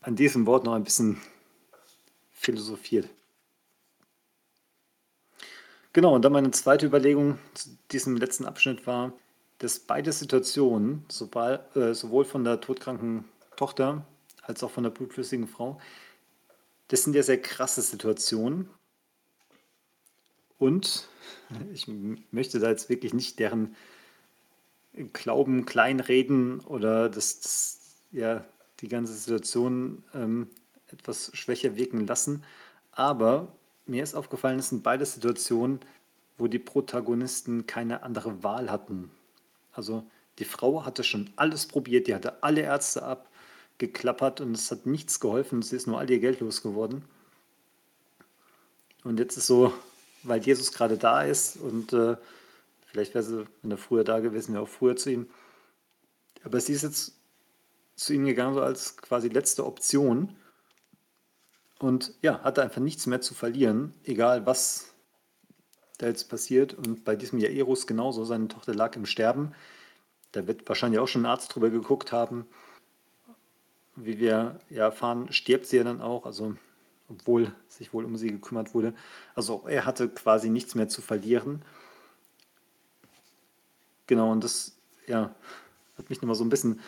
an diesem Wort noch ein bisschen philosophiert. Genau, und dann meine zweite Überlegung zu diesem letzten Abschnitt war, dass beide Situationen, sowohl, äh, sowohl von der todkranken Tochter als auch von der blutflüssigen Frau, das sind ja sehr krasse Situationen. Und ich möchte da jetzt wirklich nicht deren Glauben kleinreden oder das, das ja, die ganze Situation ähm, etwas schwächer wirken lassen. Aber mir ist aufgefallen, es sind beide Situationen, wo die Protagonisten keine andere Wahl hatten. Also die Frau hatte schon alles probiert, die hatte alle Ärzte ab, geklappert und es hat nichts geholfen. Sie ist nur all ihr Geld losgeworden. Und jetzt ist so, weil Jesus gerade da ist und äh, vielleicht wäre sie, wenn er früher da gewesen wäre, auch früher zu ihm. Aber sie ist jetzt zu ihm gegangen, so als quasi letzte Option. Und ja, hatte einfach nichts mehr zu verlieren, egal was da jetzt passiert. Und bei diesem Jairus genauso, seine Tochter lag im Sterben. Da wird wahrscheinlich auch schon ein Arzt drüber geguckt haben. Wie wir ja erfahren, stirbt sie ja dann auch, also obwohl sich wohl um sie gekümmert wurde. Also er hatte quasi nichts mehr zu verlieren. Genau, und das ja, hat mich nochmal so ein bisschen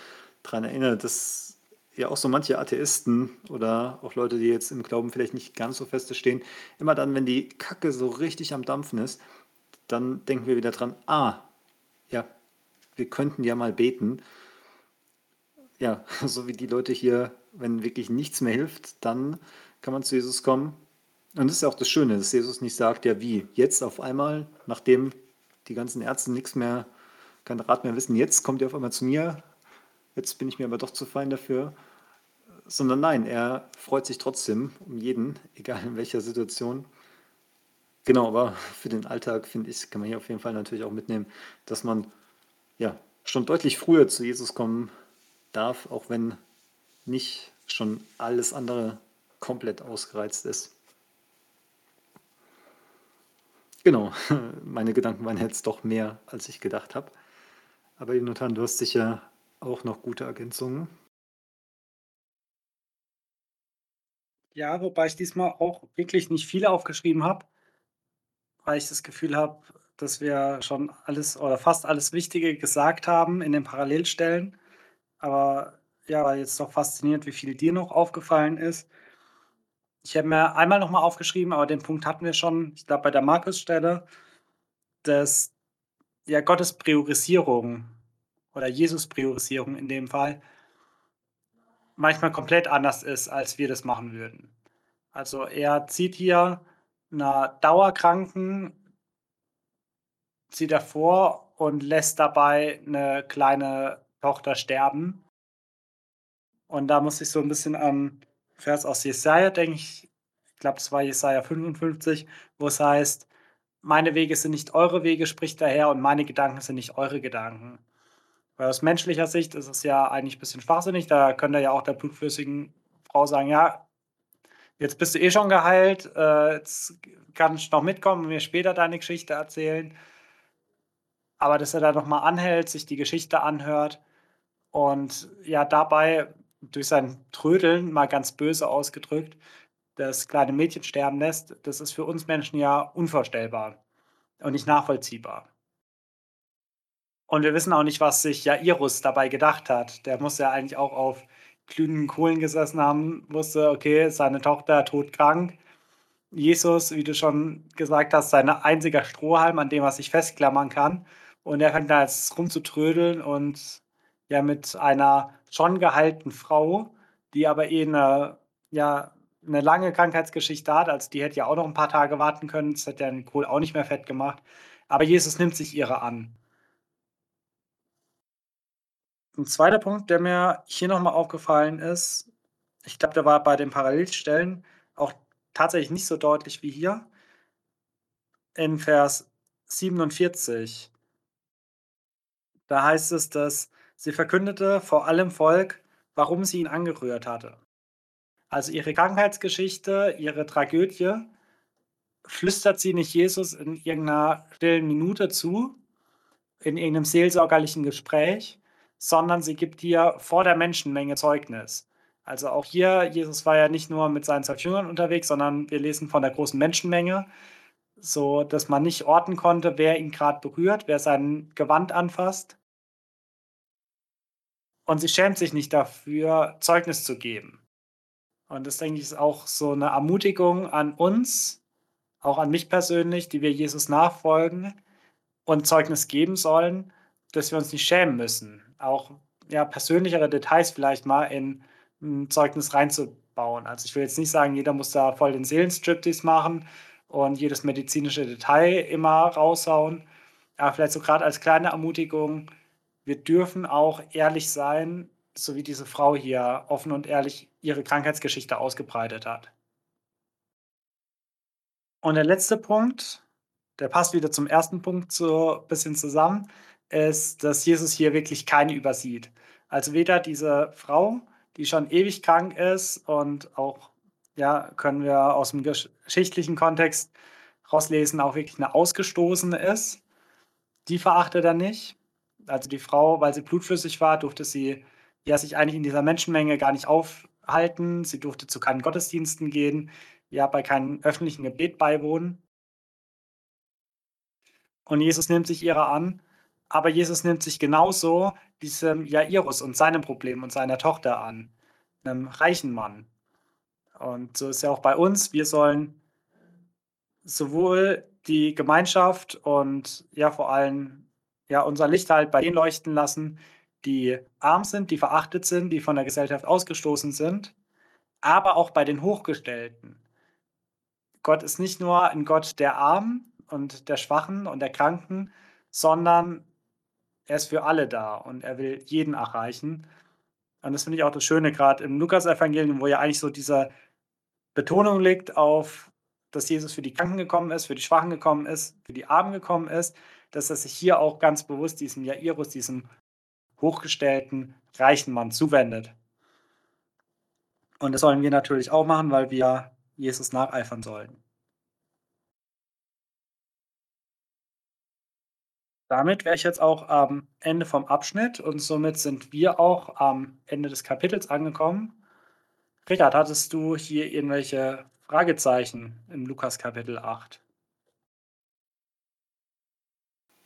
daran erinnert, dass ja auch so manche Atheisten oder auch Leute, die jetzt im Glauben vielleicht nicht ganz so feste stehen, immer dann, wenn die Kacke so richtig am Dampfen ist, dann denken wir wieder dran, ah, ja, wir könnten ja mal beten. Ja, *laughs* so wie die Leute hier, wenn wirklich nichts mehr hilft, dann kann man zu Jesus kommen. Und das ist ja auch das Schöne, dass Jesus nicht sagt, ja wie, jetzt auf einmal, nachdem die ganzen Ärzte nichts mehr, kein Rat mehr wissen, jetzt kommt ihr auf einmal zu mir, jetzt bin ich mir aber doch zu fein dafür. Sondern nein, er freut sich trotzdem um jeden, *laughs* egal in welcher Situation. Genau, aber für den Alltag, finde ich, kann man hier auf jeden Fall natürlich auch mitnehmen, dass man ja schon deutlich früher zu Jesus kommen darf, auch wenn nicht schon alles andere komplett ausgereizt ist. Genau, *laughs* meine Gedanken waren jetzt doch mehr, als ich gedacht habe. Aber Jonathan, du hast sicher auch noch gute Ergänzungen. Ja, wobei ich diesmal auch wirklich nicht viele aufgeschrieben habe, weil ich das Gefühl habe, dass wir schon alles oder fast alles Wichtige gesagt haben in den Parallelstellen. Aber ja, war jetzt doch fasziniert, wie viel dir noch aufgefallen ist. Ich habe mir einmal noch mal aufgeschrieben, aber den Punkt hatten wir schon, ich glaube, bei der Markus-Stelle, dass ja Gottes Priorisierung oder Jesus Priorisierung in dem Fall manchmal komplett anders ist, als wir das machen würden. Also er zieht hier einer Dauerkranken, zieht er vor und lässt dabei eine kleine Tochter sterben. Und da muss ich so ein bisschen an Vers aus Jesaja denken. Ich, ich glaube, es war Jesaja 55, wo es heißt, meine Wege sind nicht eure Wege, spricht der Herr, und meine Gedanken sind nicht eure Gedanken. Weil aus menschlicher Sicht ist es ja eigentlich ein bisschen schwachsinnig. Da könnte ja auch der blutflüssigen Frau sagen, ja, jetzt bist du eh schon geheilt, äh, jetzt kannst du noch mitkommen und mir später deine Geschichte erzählen. Aber dass er da nochmal anhält, sich die Geschichte anhört und ja dabei durch sein Trödeln, mal ganz böse ausgedrückt, das kleine Mädchen sterben lässt, das ist für uns Menschen ja unvorstellbar und nicht nachvollziehbar. Und wir wissen auch nicht, was sich Jairus dabei gedacht hat. Der muss ja eigentlich auch auf glühenden Kohlen gesessen haben, wusste, okay, seine Tochter todkrank. Jesus, wie du schon gesagt hast, sein einziger Strohhalm, an dem er sich festklammern kann. Und er fängt da jetzt rumzutrödeln und ja mit einer schon geheilten Frau, die aber eh eine, ja, eine lange Krankheitsgeschichte hat. Also die hätte ja auch noch ein paar Tage warten können. Das hätte ja Kohl auch nicht mehr fett gemacht. Aber Jesus nimmt sich ihre an. Ein zweiter Punkt, der mir hier nochmal aufgefallen ist, ich glaube, der war bei den Parallelstellen auch tatsächlich nicht so deutlich wie hier. In Vers 47. Da heißt es, dass sie verkündete vor allem Volk, warum sie ihn angerührt hatte. Also ihre Krankheitsgeschichte, ihre Tragödie, flüstert sie nicht Jesus in irgendeiner stillen Minute zu, in irgendeinem seelsorgerlichen Gespräch, sondern sie gibt dir vor der Menschenmenge Zeugnis. Also auch hier, Jesus war ja nicht nur mit seinen zwölf Jüngern unterwegs, sondern wir lesen von der großen Menschenmenge, so dass man nicht orten konnte, wer ihn gerade berührt, wer sein Gewand anfasst. Und sie schämt sich nicht dafür, Zeugnis zu geben. Und das denke ich ist auch so eine Ermutigung an uns, auch an mich persönlich, die wir Jesus nachfolgen und Zeugnis geben sollen, dass wir uns nicht schämen müssen, auch ja, persönlichere Details vielleicht mal in ein Zeugnis reinzubauen. Also ich will jetzt nicht sagen, jeder muss da voll den Seelenstriptease machen und jedes medizinische Detail immer raushauen. Aber vielleicht so gerade als kleine Ermutigung, wir dürfen auch ehrlich sein, so wie diese Frau hier offen und ehrlich ihre Krankheitsgeschichte ausgebreitet hat. Und der letzte Punkt, der passt wieder zum ersten Punkt so ein bisschen zusammen, ist, dass Jesus hier wirklich keine übersieht. Also weder diese Frau, die schon ewig krank ist und auch, ja, können wir aus dem geschichtlichen Kontext rauslesen, auch wirklich eine Ausgestoßene ist, die verachtet er nicht. Also die Frau, weil sie blutflüssig war, durfte sie ja sich eigentlich in dieser Menschenmenge gar nicht aufhalten. Sie durfte zu keinen Gottesdiensten gehen, ja bei keinem öffentlichen Gebet beiwohnen. Und Jesus nimmt sich ihrer an, aber Jesus nimmt sich genauso diesem Jairus und seinem Problem und seiner Tochter an, einem reichen Mann. Und so ist ja auch bei uns, wir sollen sowohl die Gemeinschaft und ja vor allem ja unser Licht halt bei denen leuchten lassen, die arm sind, die verachtet sind, die von der Gesellschaft ausgestoßen sind, aber auch bei den Hochgestellten. Gott ist nicht nur ein Gott der Armen und der Schwachen und der Kranken, sondern er ist für alle da und er will jeden erreichen. Und das finde ich auch das Schöne, gerade im Lukas-Evangelium, wo ja eigentlich so diese Betonung liegt auf, dass Jesus für die Kranken gekommen ist, für die Schwachen gekommen ist, für die Armen gekommen ist, dass er sich hier auch ganz bewusst diesem Jairus, diesem hochgestellten, reichen Mann zuwendet. Und das sollen wir natürlich auch machen, weil wir Jesus nacheifern sollen. Damit wäre ich jetzt auch am Ende vom Abschnitt und somit sind wir auch am Ende des Kapitels angekommen. Richard, hattest du hier irgendwelche Fragezeichen im Lukas Kapitel 8?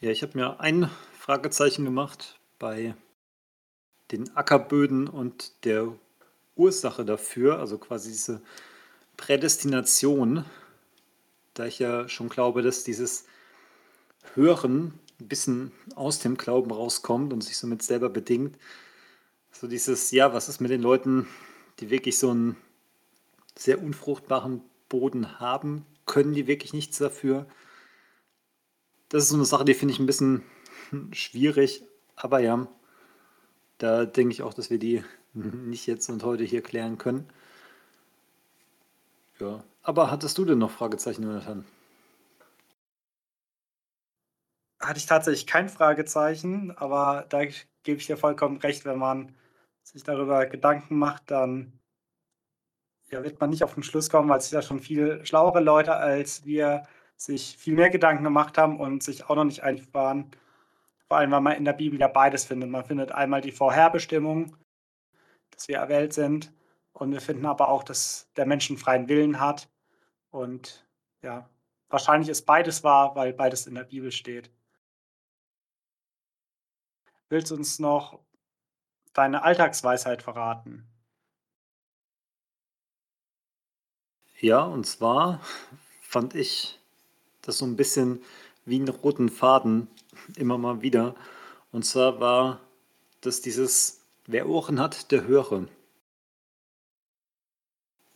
Ja, ich habe mir ein Fragezeichen gemacht bei den Ackerböden und der Ursache dafür, also quasi diese Prädestination, da ich ja schon glaube, dass dieses Hören ein bisschen aus dem Glauben rauskommt und sich somit selber bedingt. So dieses, ja, was ist mit den Leuten, die wirklich so einen sehr unfruchtbaren Boden haben? Können die wirklich nichts dafür? Das ist so eine Sache, die finde ich ein bisschen schwierig. Aber ja, da denke ich auch, dass wir die *laughs* nicht jetzt und heute hier klären können. Ja, aber hattest du denn noch Fragezeichen, Jonathan? hatte ich tatsächlich kein Fragezeichen, aber da gebe ich dir vollkommen recht, wenn man sich darüber Gedanken macht, dann ja, wird man nicht auf den Schluss kommen, weil sich da schon viel schlauere Leute als wir sich viel mehr Gedanken gemacht haben und sich auch noch nicht einig waren. Vor allem, weil man in der Bibel ja beides findet. Man findet einmal die Vorherbestimmung, dass wir erwählt sind, und wir finden aber auch, dass der Mensch einen freien Willen hat. Und ja, wahrscheinlich ist beides wahr, weil beides in der Bibel steht. Willst du uns noch deine Alltagsweisheit verraten? Ja, und zwar fand ich das so ein bisschen wie einen roten Faden immer mal wieder. Und zwar war das dieses, wer Ohren hat, der höre.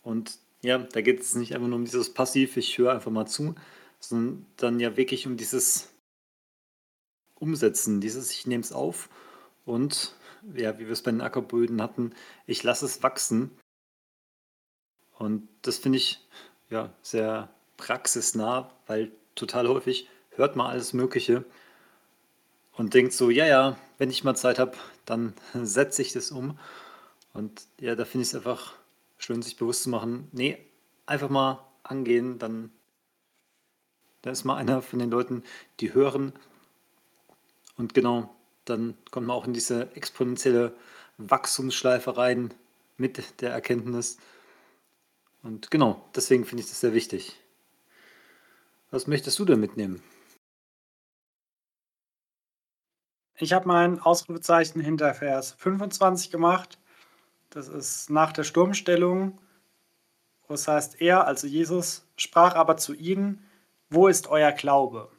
Und ja, da geht es nicht einfach nur um dieses Passiv, ich höre einfach mal zu, sondern dann ja wirklich um dieses umsetzen. Dieses, ich nehme es auf und ja, wie wir es bei den Ackerböden hatten, ich lasse es wachsen. Und das finde ich ja sehr praxisnah, weil total häufig hört man alles Mögliche und denkt so, ja, ja, wenn ich mal Zeit habe, dann *laughs* setze ich das um. Und ja, da finde ich es einfach schön, sich bewusst zu machen, nee, einfach mal angehen, dann, dann ist mal einer von den Leuten, die hören, und genau, dann kommt man auch in diese exponentielle Wachstumsschleife rein mit der Erkenntnis. Und genau, deswegen finde ich das sehr wichtig. Was möchtest du denn mitnehmen? Ich habe mein Ausrufezeichen hinter Vers 25 gemacht. Das ist nach der Sturmstellung. Das heißt, er, also Jesus, sprach aber zu ihnen, wo ist euer Glaube?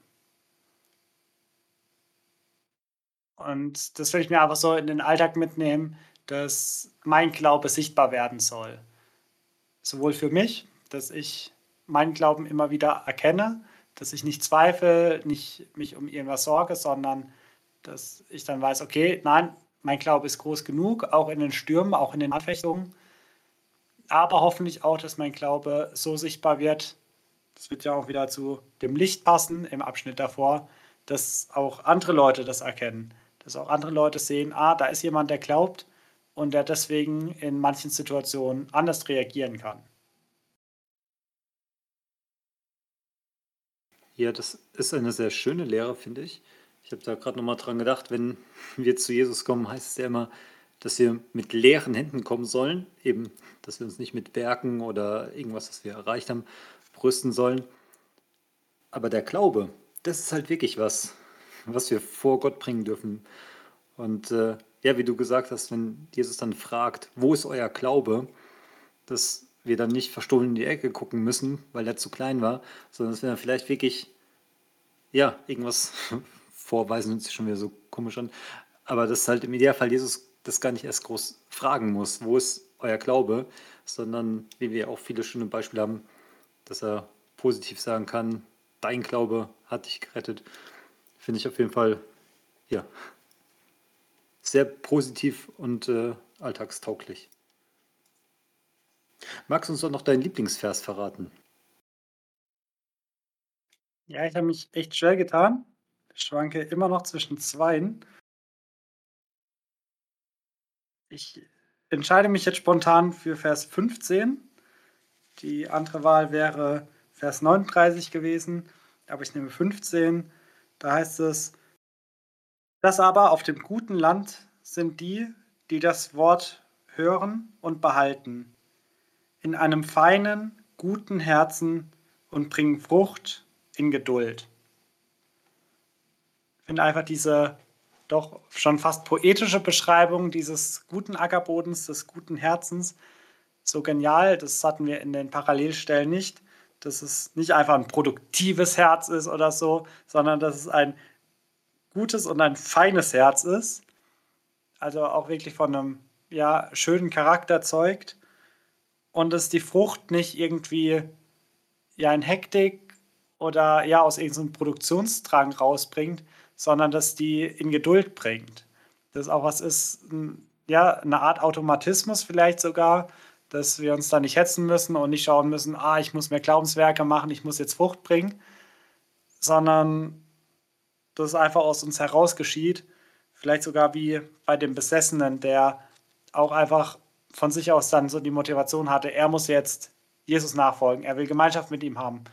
Und das will ich mir einfach so in den Alltag mitnehmen, dass mein Glaube sichtbar werden soll. Sowohl für mich, dass ich meinen Glauben immer wieder erkenne, dass ich nicht zweifle, nicht mich um irgendwas sorge, sondern dass ich dann weiß, okay, nein, mein Glaube ist groß genug, auch in den Stürmen, auch in den Anfechtungen. Aber hoffentlich auch, dass mein Glaube so sichtbar wird, das wird ja auch wieder zu dem Licht passen im Abschnitt davor, dass auch andere Leute das erkennen. Dass auch andere Leute sehen, ah, da ist jemand, der glaubt und der deswegen in manchen Situationen anders reagieren kann. Ja, das ist eine sehr schöne Lehre, finde ich. Ich habe da gerade nochmal dran gedacht, wenn wir zu Jesus kommen, heißt es ja immer, dass wir mit leeren Händen kommen sollen. Eben, dass wir uns nicht mit Werken oder irgendwas, was wir erreicht haben, brüsten sollen. Aber der Glaube, das ist halt wirklich was, was wir vor Gott bringen dürfen. Und äh, ja, wie du gesagt hast, wenn Jesus dann fragt, wo ist euer Glaube, dass wir dann nicht verstohlen in die Ecke gucken müssen, weil er zu klein war, sondern dass wir dann vielleicht wirklich, ja, irgendwas *laughs* vorweisen, hört sich schon wieder so komisch an, aber dass halt im Idealfall Jesus das gar nicht erst groß fragen muss, wo ist euer Glaube, sondern wie wir auch viele schöne Beispiele haben, dass er positiv sagen kann, dein Glaube hat dich gerettet, finde ich auf jeden Fall, ja, sehr positiv und äh, alltagstauglich. Magst du uns doch noch deinen Lieblingsvers verraten? Ja, ich habe mich echt schwer getan. Ich schwanke immer noch zwischen zweien. Ich entscheide mich jetzt spontan für Vers 15. Die andere Wahl wäre Vers 39 gewesen, aber ich nehme 15. Da heißt es, das aber auf dem guten Land sind die, die das Wort hören und behalten in einem feinen, guten Herzen und bringen Frucht in Geduld. Ich finde einfach diese doch schon fast poetische Beschreibung dieses guten Ackerbodens, des guten Herzens so genial. Das hatten wir in den Parallelstellen nicht. Dass es nicht einfach ein produktives Herz ist oder so, sondern dass es ein gutes und ein feines Herz ist. Also auch wirklich von einem ja, schönen Charakter zeugt und dass die Frucht nicht irgendwie ja in Hektik oder ja aus irgendeinem Produktionsdrang rausbringt, sondern dass die in Geduld bringt. Das auch was ist, ja, eine Art Automatismus vielleicht sogar, dass wir uns da nicht hetzen müssen und nicht schauen müssen, ah, ich muss mehr Glaubenswerke machen, ich muss jetzt Frucht bringen, sondern dass es einfach aus uns heraus geschieht. Vielleicht sogar wie bei dem Besessenen, der auch einfach von sich aus dann so die Motivation hatte, er muss jetzt Jesus nachfolgen, er will Gemeinschaft mit ihm haben.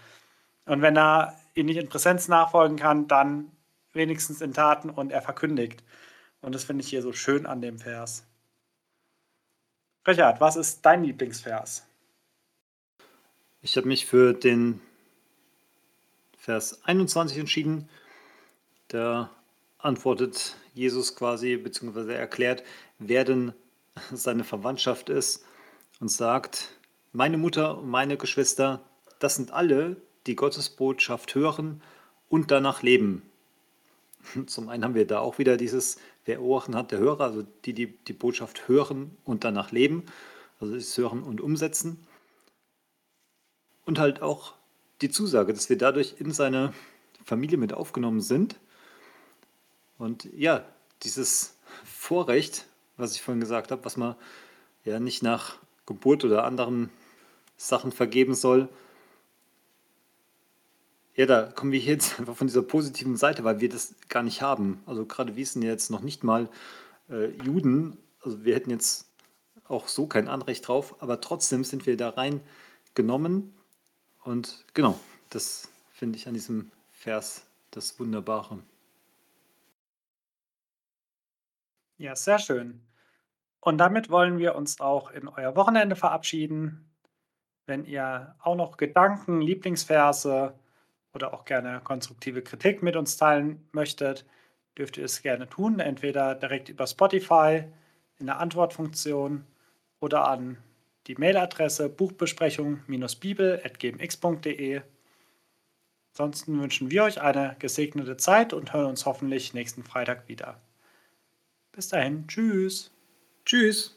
Und wenn er ihn nicht in Präsenz nachfolgen kann, dann wenigstens in Taten und er verkündigt. Und das finde ich hier so schön an dem Vers. Richard, was ist dein Lieblingsvers? Ich habe mich für den Vers 21 entschieden. Da antwortet Jesus quasi, beziehungsweise erklärt, wer denn seine Verwandtschaft ist und sagt, meine Mutter und meine Geschwister, das sind alle, die Gottes Botschaft hören und danach leben. *laughs* Zum einen haben wir da auch wieder dieses, wer Ohren hat, der Hörer, also die, die die Botschaft hören und danach leben, also das Hören und Umsetzen. Und halt auch die Zusage, dass wir dadurch in seine Familie mit aufgenommen sind. Und ja, dieses Vorrecht, was ich vorhin gesagt habe, was man ja nicht nach Geburt oder anderen Sachen vergeben soll. Ja, da kommen wir jetzt *laughs* einfach von dieser positiven Seite, weil wir das gar nicht haben. Also gerade wir sind jetzt noch nicht mal äh, Juden, also wir hätten jetzt auch so kein Anrecht drauf, aber trotzdem sind wir da reingenommen. Und genau, das finde ich an diesem Vers das Wunderbare. Ja, sehr schön. Und damit wollen wir uns auch in euer Wochenende verabschieden. Wenn ihr auch noch Gedanken, Lieblingsverse oder auch gerne konstruktive Kritik mit uns teilen möchtet, dürft ihr es gerne tun, entweder direkt über Spotify in der Antwortfunktion oder an die Mailadresse buchbesprechung-bibel.gmx.de. Ansonsten wünschen wir euch eine gesegnete Zeit und hören uns hoffentlich nächsten Freitag wieder. Bis dahin, tschüss. Tschüss.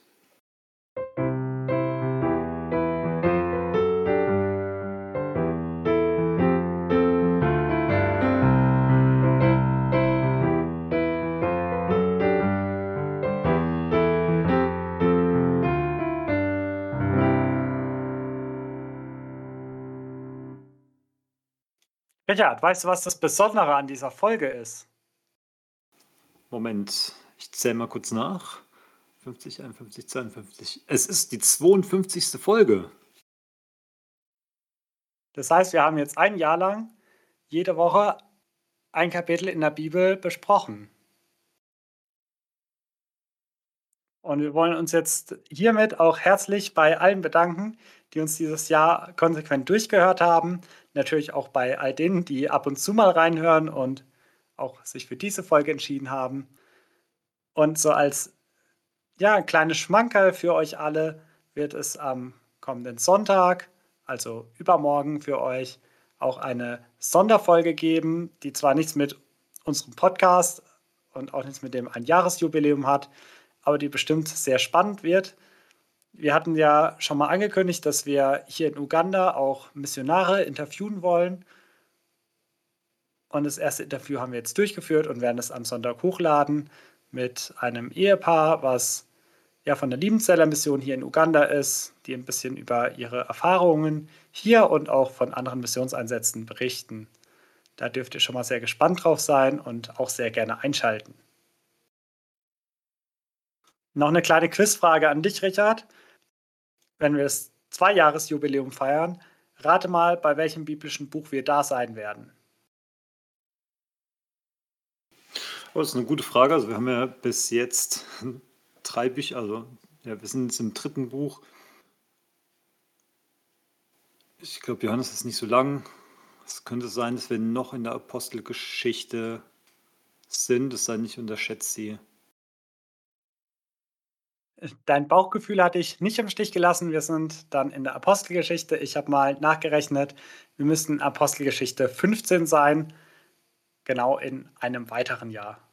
Richard, weißt du, was das Besondere an dieser Folge ist? Moment, ich zähle mal kurz nach. 50, 51, 52. Es ist die 52. Folge. Das heißt, wir haben jetzt ein Jahr lang jede Woche ein Kapitel in der Bibel besprochen. Und wir wollen uns jetzt hiermit auch herzlich bei allen bedanken, die uns dieses Jahr konsequent durchgehört haben. Natürlich auch bei all denen, die ab und zu mal reinhören und auch sich für diese Folge entschieden haben. Und so als ja, ein kleines Schmankerl für euch alle wird es am kommenden Sonntag, also übermorgen für euch, auch eine Sonderfolge geben, die zwar nichts mit unserem Podcast und auch nichts mit dem Einjahresjubiläum hat, aber die bestimmt sehr spannend wird. Wir hatten ja schon mal angekündigt, dass wir hier in Uganda auch Missionare interviewen wollen. Und das erste Interview haben wir jetzt durchgeführt und werden es am Sonntag hochladen mit einem Ehepaar, was ja von der Liebenzeller Mission hier in Uganda ist, die ein bisschen über ihre Erfahrungen hier und auch von anderen Missionseinsätzen berichten. Da dürft ihr schon mal sehr gespannt drauf sein und auch sehr gerne einschalten. Noch eine kleine Quizfrage an dich, Richard. Wenn wir das Zweijahresjubiläum feiern, rate mal, bei welchem biblischen Buch wir da sein werden. Oh, das ist eine gute Frage. Also wir haben ja bis jetzt drei Bücher, also ja, wir sind jetzt im dritten Buch. Ich glaube, Johannes ist nicht so lang. Es könnte sein, dass wir noch in der Apostelgeschichte sind. Es sei nicht unterschätzt sie. Dein Bauchgefühl hatte ich nicht im Stich gelassen. Wir sind dann in der Apostelgeschichte. Ich habe mal nachgerechnet, wir müssten Apostelgeschichte 15 sein, genau in einem weiteren Jahr.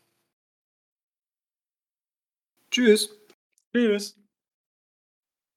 Tschüss. Tschüss.